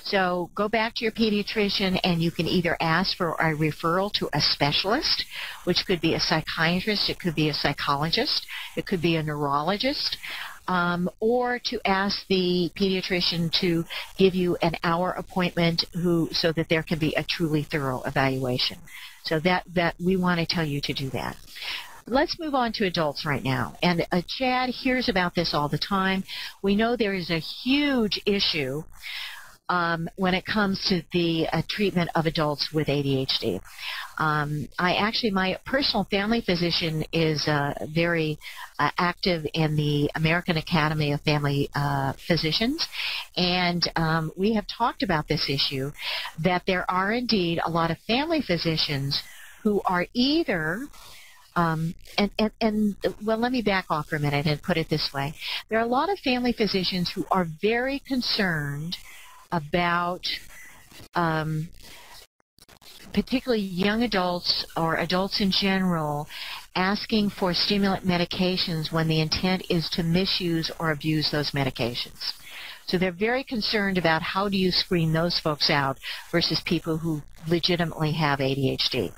Speaker 2: So go back to your pediatrician and you can either ask for a referral to a specialist, which could be a psychiatrist, it could be a psychologist, it could be a neurologist, um, or to ask the pediatrician to give you an hour appointment who, so that there can be a truly thorough evaluation. So that, that we want to tell you to do that let's move on to adults right now. And uh, CHADD hears about this all the time. We know there is a huge issue um, when it comes to the uh, treatment of adults with ADHD. Um, I actually, my personal family physician is uh, very uh, active in the American Academy of Family uh, Physicians, and um, we have talked about this issue that there are indeed a lot of family physicians who are either um, and, and, and, well, let me back off for a minute and put it this way. There are a lot of family physicians who are very concerned about um, particularly young adults or adults in general asking for stimulant medications when the intent is to misuse or abuse those medications. So they're very concerned about how do you screen those folks out versus people who legitimately have ADHD.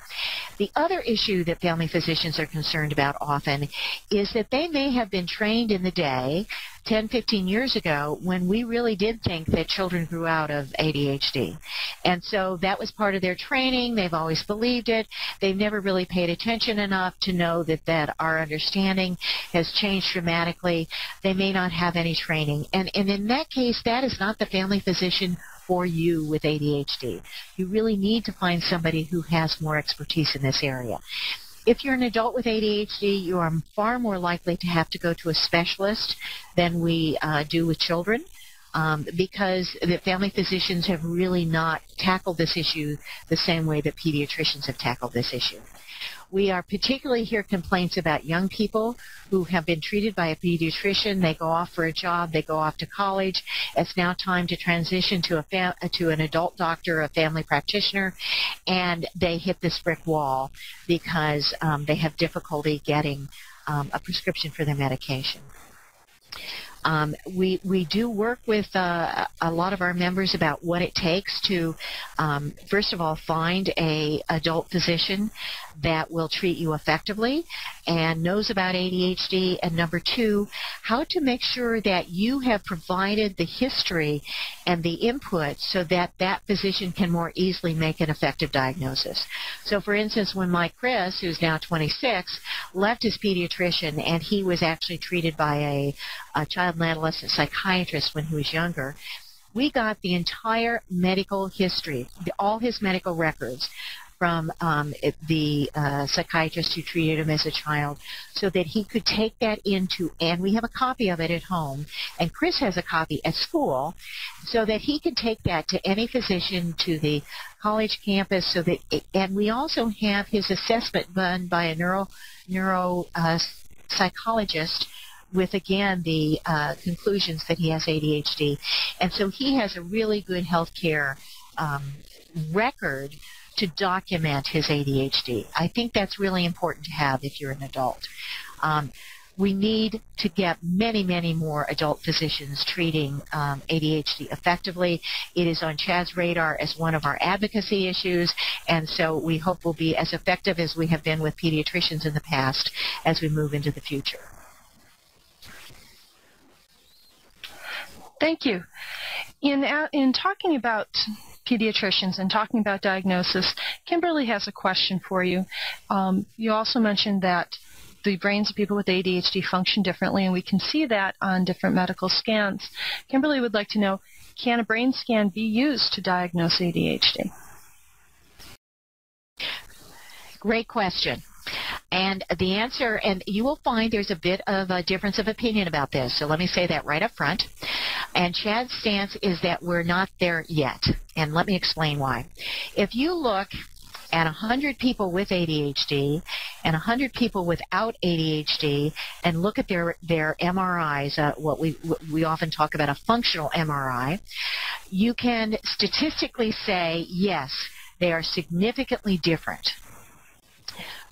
Speaker 2: The other issue that family physicians are concerned about often is that they may have been trained in the day 10, 15 years ago when we really did think that children grew out of ADHD. And so that was part of their training. They've always believed it. They've never really paid attention enough to know that, that our understanding has changed dramatically. They may not have any training. And, and in that case, that is not the family physician for you with ADHD. You really need to find somebody who has more expertise in this area. If you're an adult with ADHD, you are far more likely to have to go to a specialist than we uh, do with children. Um, because the family physicians have really not tackled this issue the same way that pediatricians have tackled this issue. We are particularly hear complaints about young people who have been treated by a pediatrician. They go off for a job. They go off to college. It's now time to transition to a fam- to an adult doctor, a family practitioner, and they hit this brick wall because um, they have difficulty getting um, a prescription for their medication. Um, we we do work with uh, a lot of our members about what it takes to, um, first of all, find a adult physician that will treat you effectively and knows about ADHD, and number two, how to make sure that you have provided the history and the input so that that physician can more easily make an effective diagnosis. So, for instance, when Mike Chris, who's now 26, left his pediatrician and he was actually treated by a, a child and adolescent psychiatrist when he was younger, we got the entire medical history, all his medical records from um, the uh, psychiatrist who treated him as a child so that he could take that into, and we have a copy of it at home, and Chris has a copy at school, so that he can take that to any physician, to the college campus, so that, it, and we also have his assessment done by a neuro, neuro uh, psychologist with again the uh, conclusions that he has ADHD, and so he has a really good health care um, record to document his ADHD. I think that's really important to have if you're an adult. Um, we need to get many, many more adult physicians treating um, ADHD effectively. It is on CHADD's radar as one of our advocacy issues, and so we hope we'll be as effective as we have been with pediatricians in the past as we move into the future.
Speaker 1: Thank you. In, uh, in talking about pediatricians and talking about diagnosis, Kimberly has a question for you. Um, you also mentioned that the brains of people with ADHD function differently, and we can see that on different medical scans. Kimberly would like to know can a brain scan be used to diagnose ADHD?
Speaker 2: Great question. And the answer, and you will find there's a bit of a difference of opinion about this. So let me say that right up front. And CHADD's stance is that we're not there yet. And let me explain why. If you look at 100 people with ADHD and 100 people without ADHD and look at their, their MRIs, uh, what we, we often talk about a functional MRI, you can statistically say, yes, they are significantly different.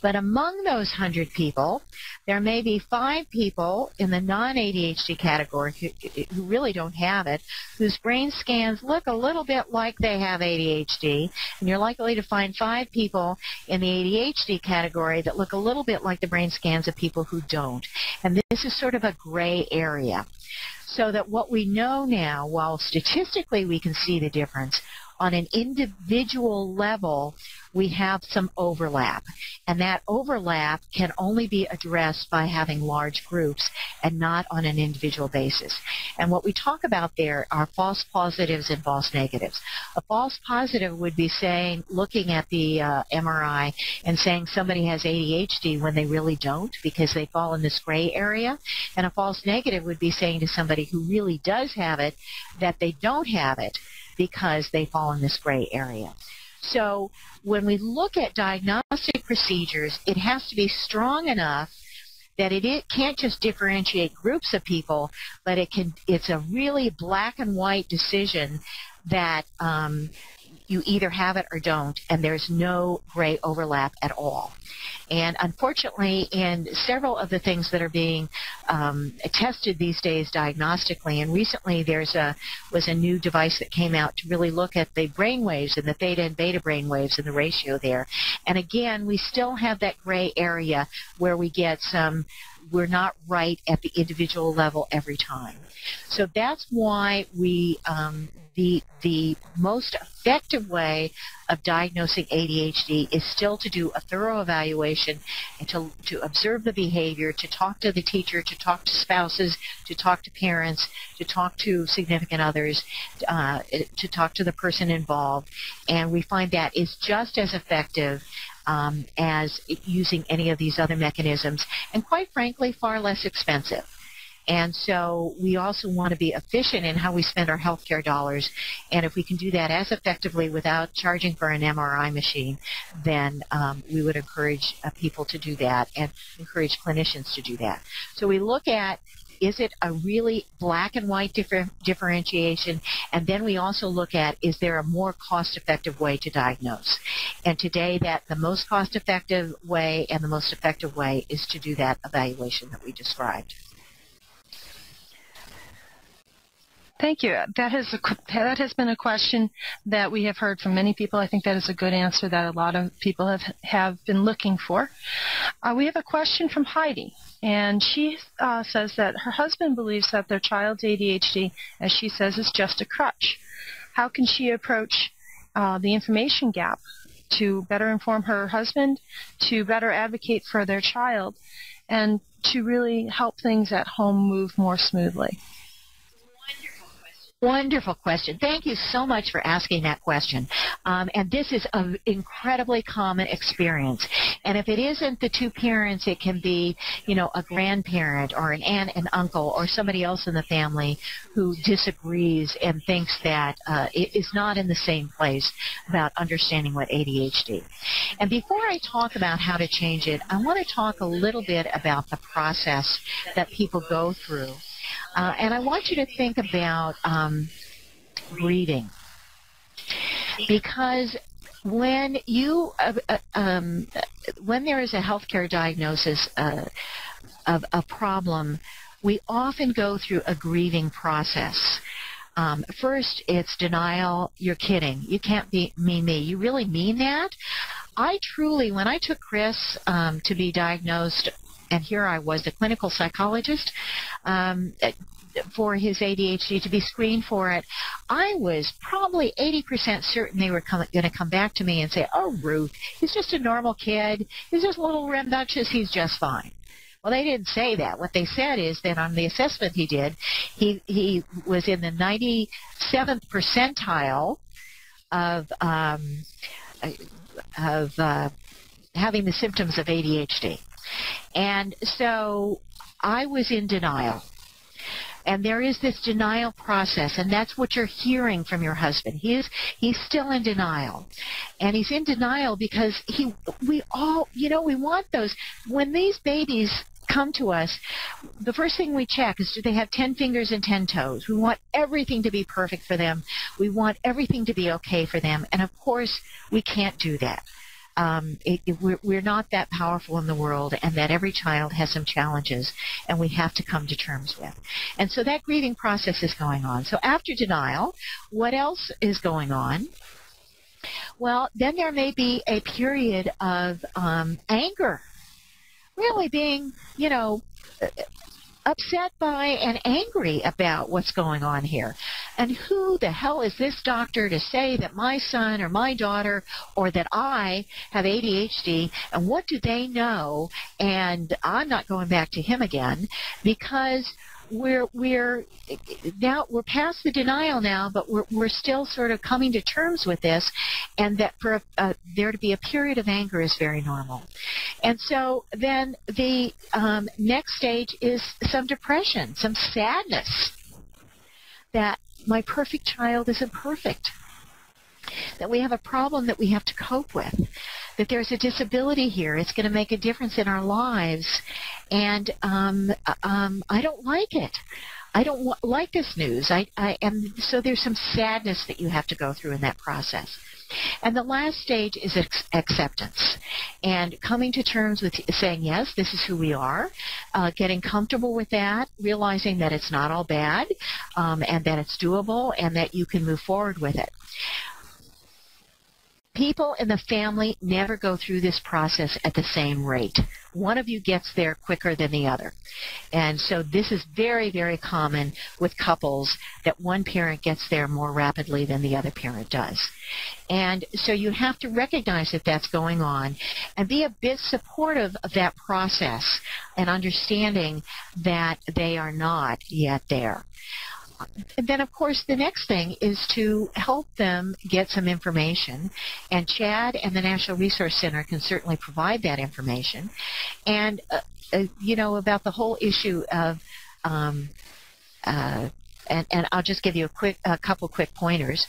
Speaker 2: But among those 100 people, there may be five people in the non-ADHD category who, who, really don't have it, whose brain scans look a little bit like they have ADHD, and you're likely to find five people in the ADHD category that look a little bit like the brain scans of people who don't. And this is sort of a gray area. So that what we know now, while statistically we can see the difference, on an individual level, we have some overlap. And that overlap can only be addressed by having large groups and not on an individual basis. And what we talk about there are false positives and false negatives. A false positive would be saying, looking at the uh, MRI and saying somebody has ADHD when they really don't because they fall in this gray area. And a false negative would be saying to somebody who really does have it that they don't have it because they fall in this gray area. So when we look at diagnostic procedures, it has to be strong enough that it, it can't just differentiate groups of people, but it can. It's a really black and white decision that um, you either have it or don't, and there's no gray overlap at all. And unfortunately, in several of the things that are being um, tested these days diagnostically, and recently there's a was a new device that came out to really look at the brain waves and the theta and beta brain waves and the ratio there. And again, we still have that gray area where we get some we're not right at the individual level every time. So that's why we um, the the most effective way of diagnosing ADHD is still to do a thorough evaluation and to, to observe the behavior, to talk to the teacher, to talk to spouses, to talk to parents, to talk to significant others, uh, to talk to the person involved. And we find that is just as effective um, as using any of these other mechanisms, and quite frankly, far less expensive. And so we also want to be efficient in how we spend our healthcare dollars. And if we can do that as effectively without charging for an MRI machine, then um, we would encourage uh, people to do that and encourage clinicians to do that. So we look at is it a really black and white differ- differentiation? And then we also look at is there a more cost effective way to diagnose? And today that the most cost effective way and the most effective way is to do that evaluation that we described.
Speaker 1: Thank you. That has a, that has been a question that we have heard from many people. I think that is a good answer that a lot of people have have been looking for. Uh, we have a question from Heidi, and she uh, says that her husband believes that their child's ADHD, as she says, is just a crutch. How can she approach uh, the information gap to better inform her husband, to better advocate for their child, and to really help things at home move more smoothly?
Speaker 2: Wonderful question. Thank you so much for asking that question. Um, and this is an incredibly common experience. And if it isn't the two parents, it can be, you know, a grandparent or an aunt and uncle or somebody else in the family who disagrees and thinks that uh, it is not in the same place about understanding what ADHD. And before I talk about how to change it, I want to talk a little bit about the process that people go through uh, and I want you to think about um, breathing. Because when you uh, uh, um, when there is a healthcare diagnosis uh, of a problem, we often go through a grieving process. Um, first, it's denial. You're kidding. You can't be me, me. You really mean that? I truly, when I took Chris um, to be diagnosed and here I was, a clinical psychologist, um, for his ADHD to be screened for it, I was probably 80% certain they were going to come back to me and say, "Oh, Ruth, he's just a normal kid. He's just a little rambunctious. He's just fine." Well, they didn't say that. What they said is that on the assessment he did, he he was in the 97th percentile of um, of uh, having the symptoms of ADHD. And so I was in denial. And there is this denial process, and that's what you're hearing from your husband. He is he's still in denial. And he's in denial because he we all you know, we want those when these babies come to us, the first thing we check is do they have 10 fingers and 10 toes? We want everything to be perfect for them. We want everything to be okay for them. And of course, we can't do that um, it, it, we're, we're not that powerful in the world and that every child has some challenges and we have to come to terms with. And so that grieving process is going on. So after denial, what else is going on? Well, then there may be a period of um, anger, really being, you know, upset by and angry about what's going on here. And who the hell is this doctor to say that my son or my daughter or that I have ADHD and what do they know? And I'm not going back to him again because we're we're now we're past the denial now, but we're we're still sort of coming to terms with this, and that for a, there to be a period of anger is very normal, and so then the um, next stage is some depression, some sadness that my perfect child isn't perfect, that we have a problem that we have to cope with that there's a disability here. It's going to make a difference in our lives, and um, um, I don't like it. I don't like this news. I, I am so there's some sadness that you have to go through in that process. And the last stage is ex- acceptance and coming to terms with saying, yes, this is who we are, uh, getting comfortable with that, realizing that it's not all bad um, and that it's doable and that you can move forward with it people in the family never go through this process at the same rate. One of you gets there quicker than the other. And so this is very, very common with couples that one parent gets there more rapidly than the other parent does. And so you have to recognize that that's going on and be a bit supportive of that process and understanding that they are not yet there. Then, of course, the next thing is to help them get some information. And CHADD and the National Resource Center can certainly provide that information. And, uh, uh, you know, about the whole issue of um, uh, and, and I'll just give you a quick a couple quick pointers.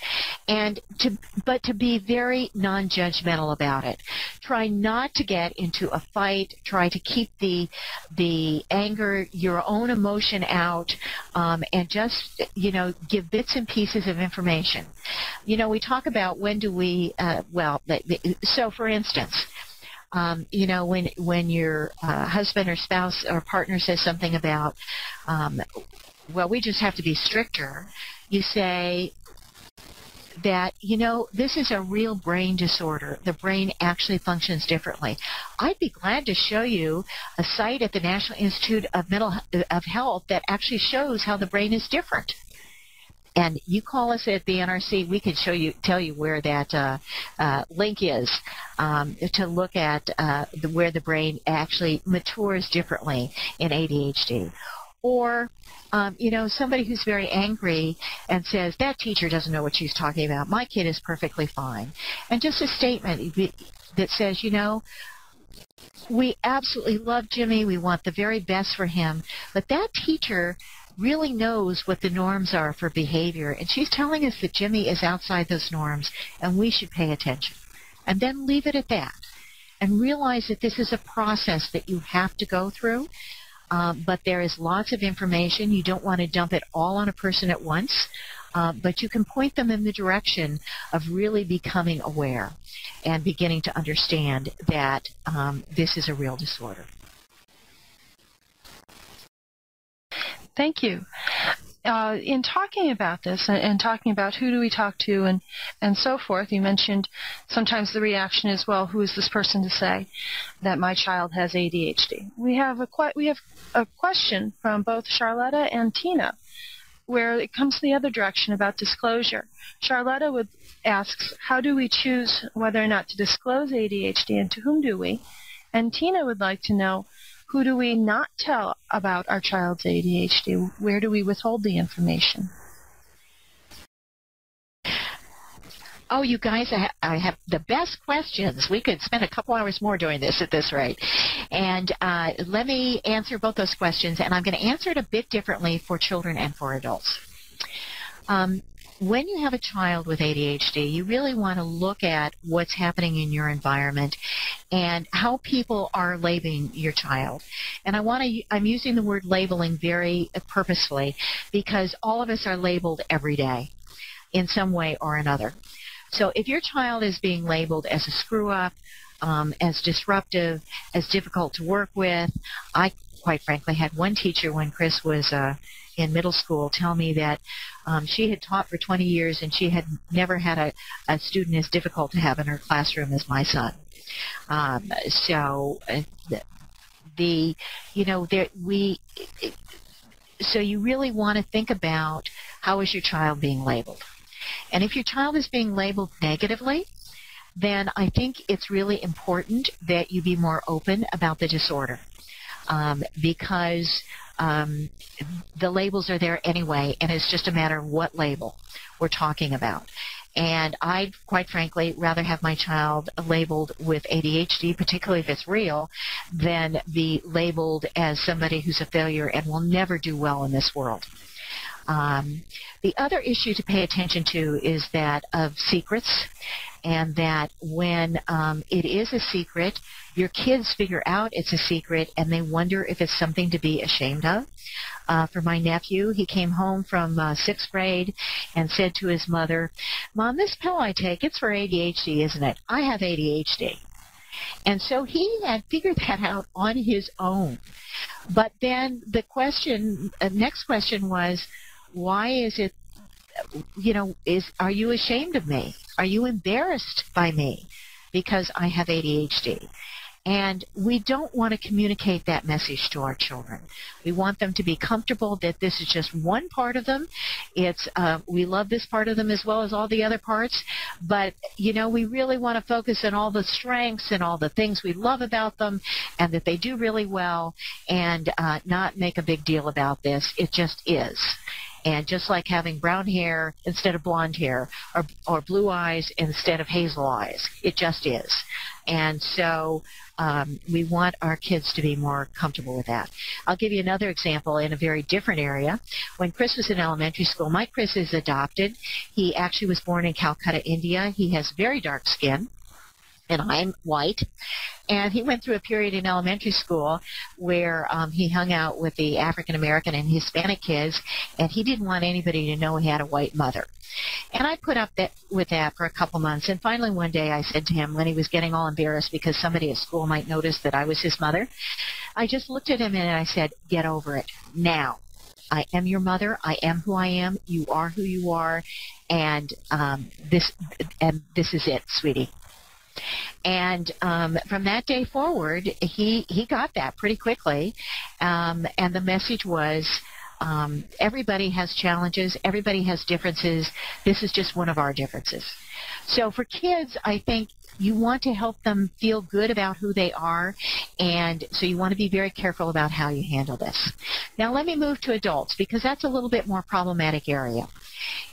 Speaker 2: And to but to be very non-judgmental about it. Try not to get into a fight. Try to keep the the anger your own emotion out um, and just you know give bits and pieces of information. You know we talk about when do we uh, well so for instance um, you know, when when your uh, husband or spouse or partner says something about um, well, we just have to be stricter. You say that, you know, this is a real brain disorder. The brain actually functions differently. I'd be glad to show you a site at the National Institute of Mental of Health that actually shows how the brain is different. And you call us at the NRC, we can show you, tell you where that uh, uh, link is um, to look at uh, the, where the brain actually matures differently in ADHD or um, you know somebody who's very angry and says that teacher doesn't know what she's talking about. My kid is perfectly fine. And just a statement that says you know we absolutely love jimmy. We want the very best for him. But that teacher really knows what the norms are for behavior. And she's telling us that jimmy is outside those norms and we should pay attention. And then leave it at that and realize that this is a process that you have to go through um, but there is lots of information. You don't want to dump it all on a person at once. Uh, but you can point them in the direction of really becoming aware and beginning to understand that um, this is a real disorder.
Speaker 1: Thank you uh, in talking about this and, and, talking about who do we talk to and, and so forth, you mentioned sometimes the reaction is, well, who is this person to say that my child has ADHD? We have a we have a question from both Charlotta and Tina, where it comes the other direction about disclosure. Charlotta would asks, how do we choose whether or not to disclose ADHD and to whom do we? And Tina would like to know who do we not tell about our child's ADHD? Where do we withhold the information?
Speaker 2: Oh, you guys, I, ha- I, have the best questions. We could spend a couple hours more doing this at this rate. And uh, let me answer both those questions, and I'm going to answer it a bit differently for children and for adults. Um, when you have a child with ADHD, you really want to look at what's happening in your environment and how people are labeling your child. And I want to, I'm using the word labeling very purposefully because all of us are labeled every day in some way or another. So if your child is being labeled as a screw up, um, as disruptive, as difficult to work with, I quite frankly had one teacher when Chris was uh, in middle school tell me that um, she had taught for 20 years and she had never had a, a student as difficult to have in her classroom as my son. Um, so uh, the, you know, there we. so you really want to think about how is your child being labeled, and if your child is being labeled negatively, then I think it's really important that you be more open about the disorder. Um, because um, the labels are there anyway, and it's just a matter of what label we're talking about. And I'd quite frankly rather have my child labeled with ADHD, particularly if it's real, than be labeled as somebody who's a failure and will never do well in this world. Um, the other issue to pay attention to is that of secrets, and that when um, it is a secret, your kids figure out it's a secret and they wonder if it's something to be ashamed of. Uh, for my nephew, he came home from uh, sixth grade and said to his mother, Mom, this pill I take, it's for ADHD, isn't it? I have ADHD. And so he had figured that out on his own. But then the question, uh, next question was, why is it, you know, is are you ashamed of me? Are you embarrassed by me because I have ADHD? And we don't want to communicate that message to our children. We want them to be comfortable that this is just one part of them. It's uh, we love this part of them as well as all the other parts, but you know we really want to focus on all the strengths and all the things we love about them, and that they do really well, and uh, not make a big deal about this. It just is. And just like having brown hair instead of blonde hair or, or blue eyes instead of hazel eyes, it just is. And so um, we want our kids to be more comfortable with that. I'll give you another example in a very different area. When Chris was in elementary school, my Chris is adopted. He actually was born in Calcutta, India. He has very dark skin and I'm white. And he went through a period in elementary school where um, he hung out with the African American and Hispanic kids, and he didn't want anybody to know he had a white mother. And I put up that with that for a couple months, and finally one day I said to him when he was getting all embarrassed because somebody at school might notice that I was his mother, I just looked at him and I said, "Get over it now." I am your mother. I am who I am. You are who you are, and um, this and this is it, sweetie. And um, from that day forward, he he got that pretty quickly, um, and the message was. Um, everybody has challenges. Everybody has differences. This is just one of our differences. So for kids, I think you want to help them feel good about who they are, and so you want to be very careful about how you handle this. Now let me move to adults because that's a little bit more problematic area.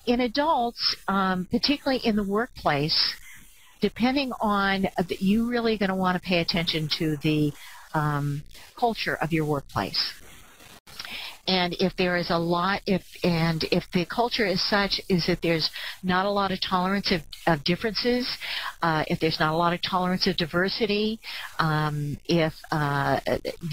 Speaker 2: In adults, um, particularly in the workplace, depending on that you really going to want to pay attention to the um, culture of your workplace. And if there is a lot if and if the culture is such is that there's not a lot of tolerance of, of differences uh, if there's not a lot of tolerance of diversity um, if uh,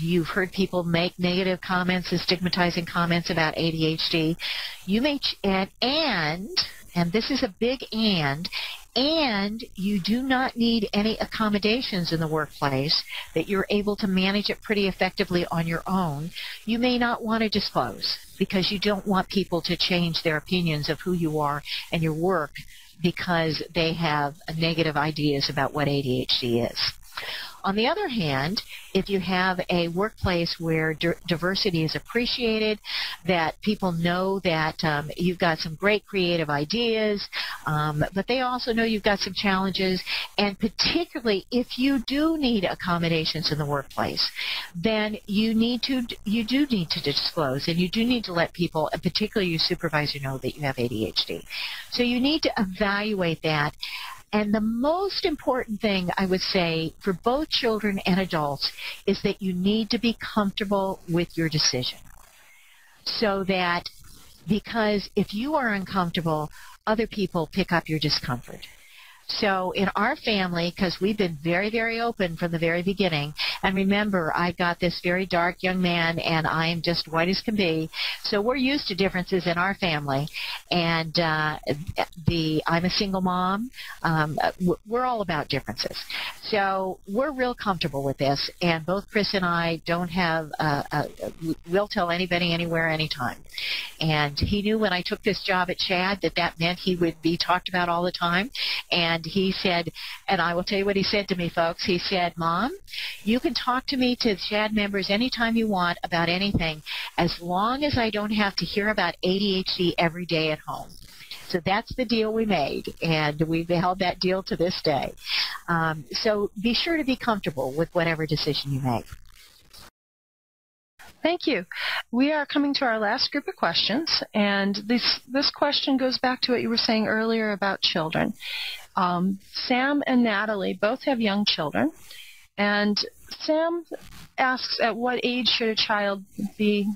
Speaker 2: you've heard people make negative comments and stigmatizing comments about ADHD you may ch- and and and this is a big and and you do not need any accommodations in the workplace that you're able to manage it pretty effectively on your own, you may not want to disclose because you don't want people to change their opinions of who you are and your work because they have negative ideas about what ADHD is. On the other hand, if you have a workplace where diversity is appreciated, that people know that um, you've got some great creative ideas, um, but they also know you've got some challenges, and particularly if you do need accommodations in the workplace, then you need to you do need to disclose, and you do need to let people, and particularly your supervisor, know that you have ADHD. So you need to evaluate that and the most important thing I would say for both children and adults is that you need to be comfortable with your decision. So that because if you are uncomfortable, other people pick up your discomfort. So in our family, because we've been very, very open from the very beginning, and remember, I've got this very dark young man, and I am just white as can be. So we're used to differences in our family, and uh, the I'm a single mom. Um, we're all about differences. So we're real comfortable with this, and both Chris and I don't have. Uh, uh, we'll tell anybody, anywhere, anytime. And he knew when I took this job at CHADD that that meant he would be talked about all the time, and and he said, and I will tell you what he said to me, folks. He said, Mom, you can talk to me to the CHADD members anytime you want about anything, as long as I don't have to hear about ADHD every day at home. So that's the deal we made, and we've held that deal to this day. Um, so be sure to be comfortable with whatever decision you make.
Speaker 1: Thank you. We are coming to our last group of questions, and this this question goes back to what you were saying earlier about children. Um, Sam and Natalie both have young children, and Sam asks, at what age should a child be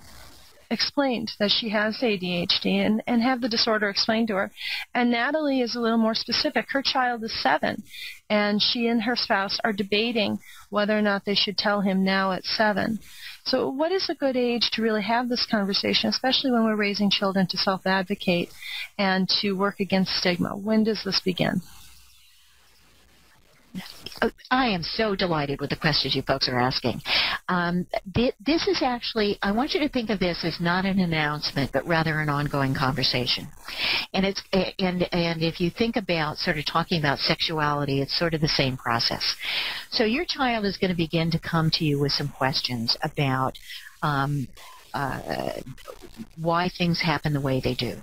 Speaker 1: explained that she has ADHD and, and have the disorder explained to her. And Natalie is a little more specific. Her child is seven, and she and her spouse are debating whether or not they should tell him now at seven. So, what is a good age to really have this conversation, especially when we're raising children to self advocate and to work against stigma? When does this begin?
Speaker 2: I am so delighted with the questions you folks are asking. Um, th- this is actually, I want you to think of this as not an announcement, but rather an ongoing conversation. And it's and and if you think about sort of talking about sexuality, it's sort of the same process. So your child is going to begin to come to you with some questions about. Um, uh, why things happen the way they do.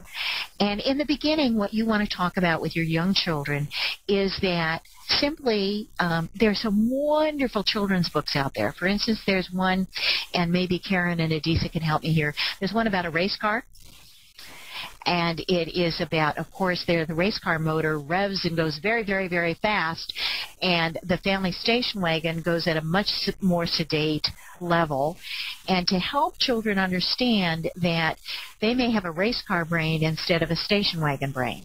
Speaker 2: And in the beginning, what you want to talk about with your young children is that simply um, there's some wonderful children's books out there. For instance, there's one, and maybe Karen and Adisa can help me here. There's one about a race car. and it is about, of course, there the race car motor revs and goes very, very, very fast, and the family station wagon goes at a much more sedate level. And to help children understand that they may have a race car brain instead of a station wagon brain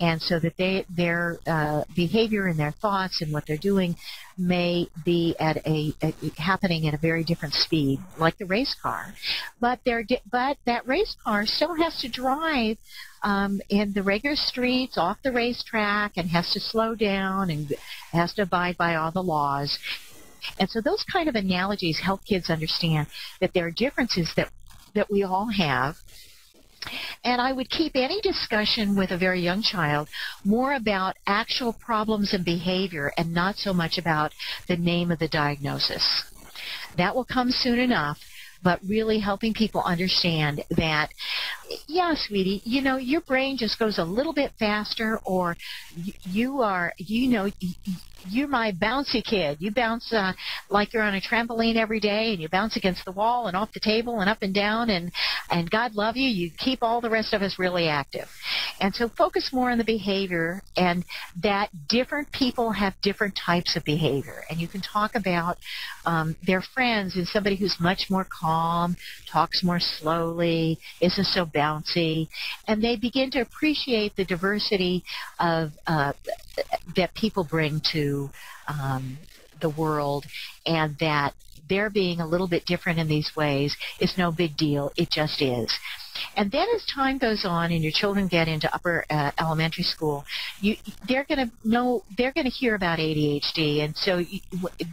Speaker 2: and so that they their uh, behavior and their thoughts and what they're doing may be at a, happening at a very different speed, like the race car. But they're but that race car still has to drive um, in the regular streets off the racetrack and has to slow down and has to abide by all the laws. And so those kind of analogies help kids understand that there are differences that that we all have and I would keep any discussion with a very young child more about actual problems and behavior and not so much about the name of the diagnosis. That will come soon enough but really helping people understand that, yeah, sweetie, you know, your brain just goes a little bit faster, or you are, you know, you're my bouncy kid. You bounce uh, like you're on a trampoline every day, and you bounce against the wall and off the table and up and down, and and God love you. You keep all the rest of us really active, and so focus more on the behavior and that different people have different types of behavior, and you can talk about um, their friends and somebody who's much more calm, talks more slowly, isn't so bouncy, and they begin to appreciate the diversity of uh, that people bring to um, the world, and that their being a little bit different in these ways is no big deal. It just is. And then as time goes on and your children get into upper uh, elementary school, you they're going to know they're going to hear about ADHD, and so you,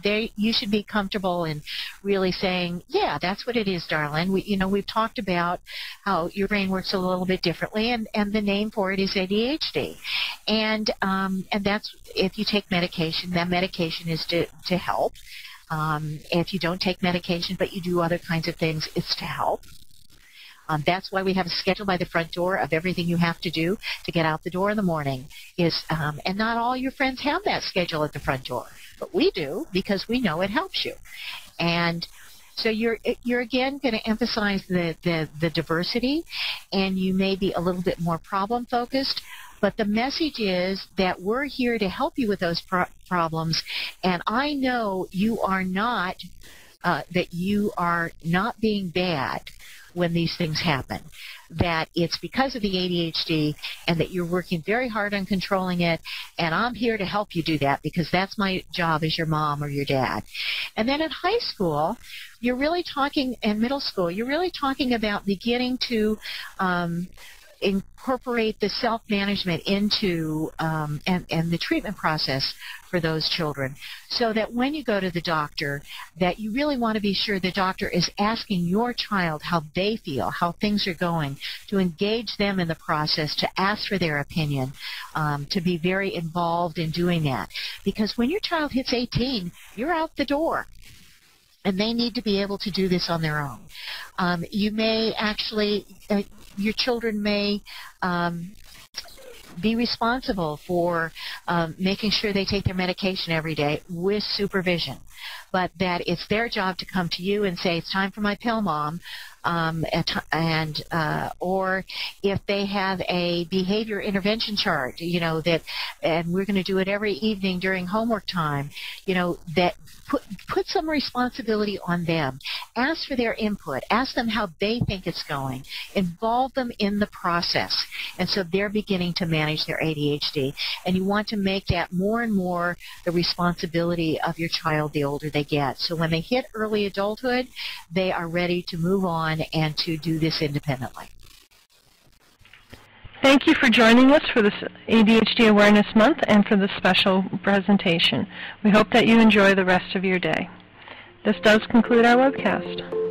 Speaker 2: they you should be comfortable in really saying, yeah, that's what it is, darling. We you know we've talked about how your brain works a little bit differently, and and the name for it is ADHD, and um, and that's if you take medication, that medication is to to help. Um, if you don't take medication but you do other kinds of things, it's to help. Um, that's why we have a schedule by the front door of everything you have to do to get out the door in the morning. Is um, and not all your friends have that schedule at the front door, but we do because we know it helps you. And so you're you're again going to emphasize the, the the diversity, and you may be a little bit more problem focused. But the message is that we're here to help you with those pro- problems, and I know you are not uh, that you are not being bad when these things happen. That it's because of the ADHD and that you're working very hard on controlling it. And I'm here to help you do that because that's my job as your mom or your dad. And then in high school, you're really talking, in middle school, you're really talking about beginning to um, incorporate the self-management into um, and, and the treatment process for those children so that when you go to the doctor that you really want to be sure the doctor is asking your child how they feel how things are going to engage them in the process to ask for their opinion um, to be very involved in doing that because when your child hits 18 you're out the door and they need to be able to do this on their own. Um, you may actually, uh, your children may um, be responsible for um, making sure they take their medication every day with supervision. But that it's their job to come to you and say, it's time for my pill, mom. Um, and uh, or if they have a behavior intervention chart, you know that, and we're going to do it every evening during homework time, you know that put put some responsibility on them. Ask for their input. Ask them how they think it's going. Involve them in the process. And so they're beginning to manage their ADHD. And you want to make that more and more the responsibility of your child the older they get. So when they hit early adulthood, they are ready to move on and to do this independently.
Speaker 1: Thank you for joining us for this ADHD Awareness Month and for this special presentation. We hope that you enjoy the rest of your day. This does conclude our webcast.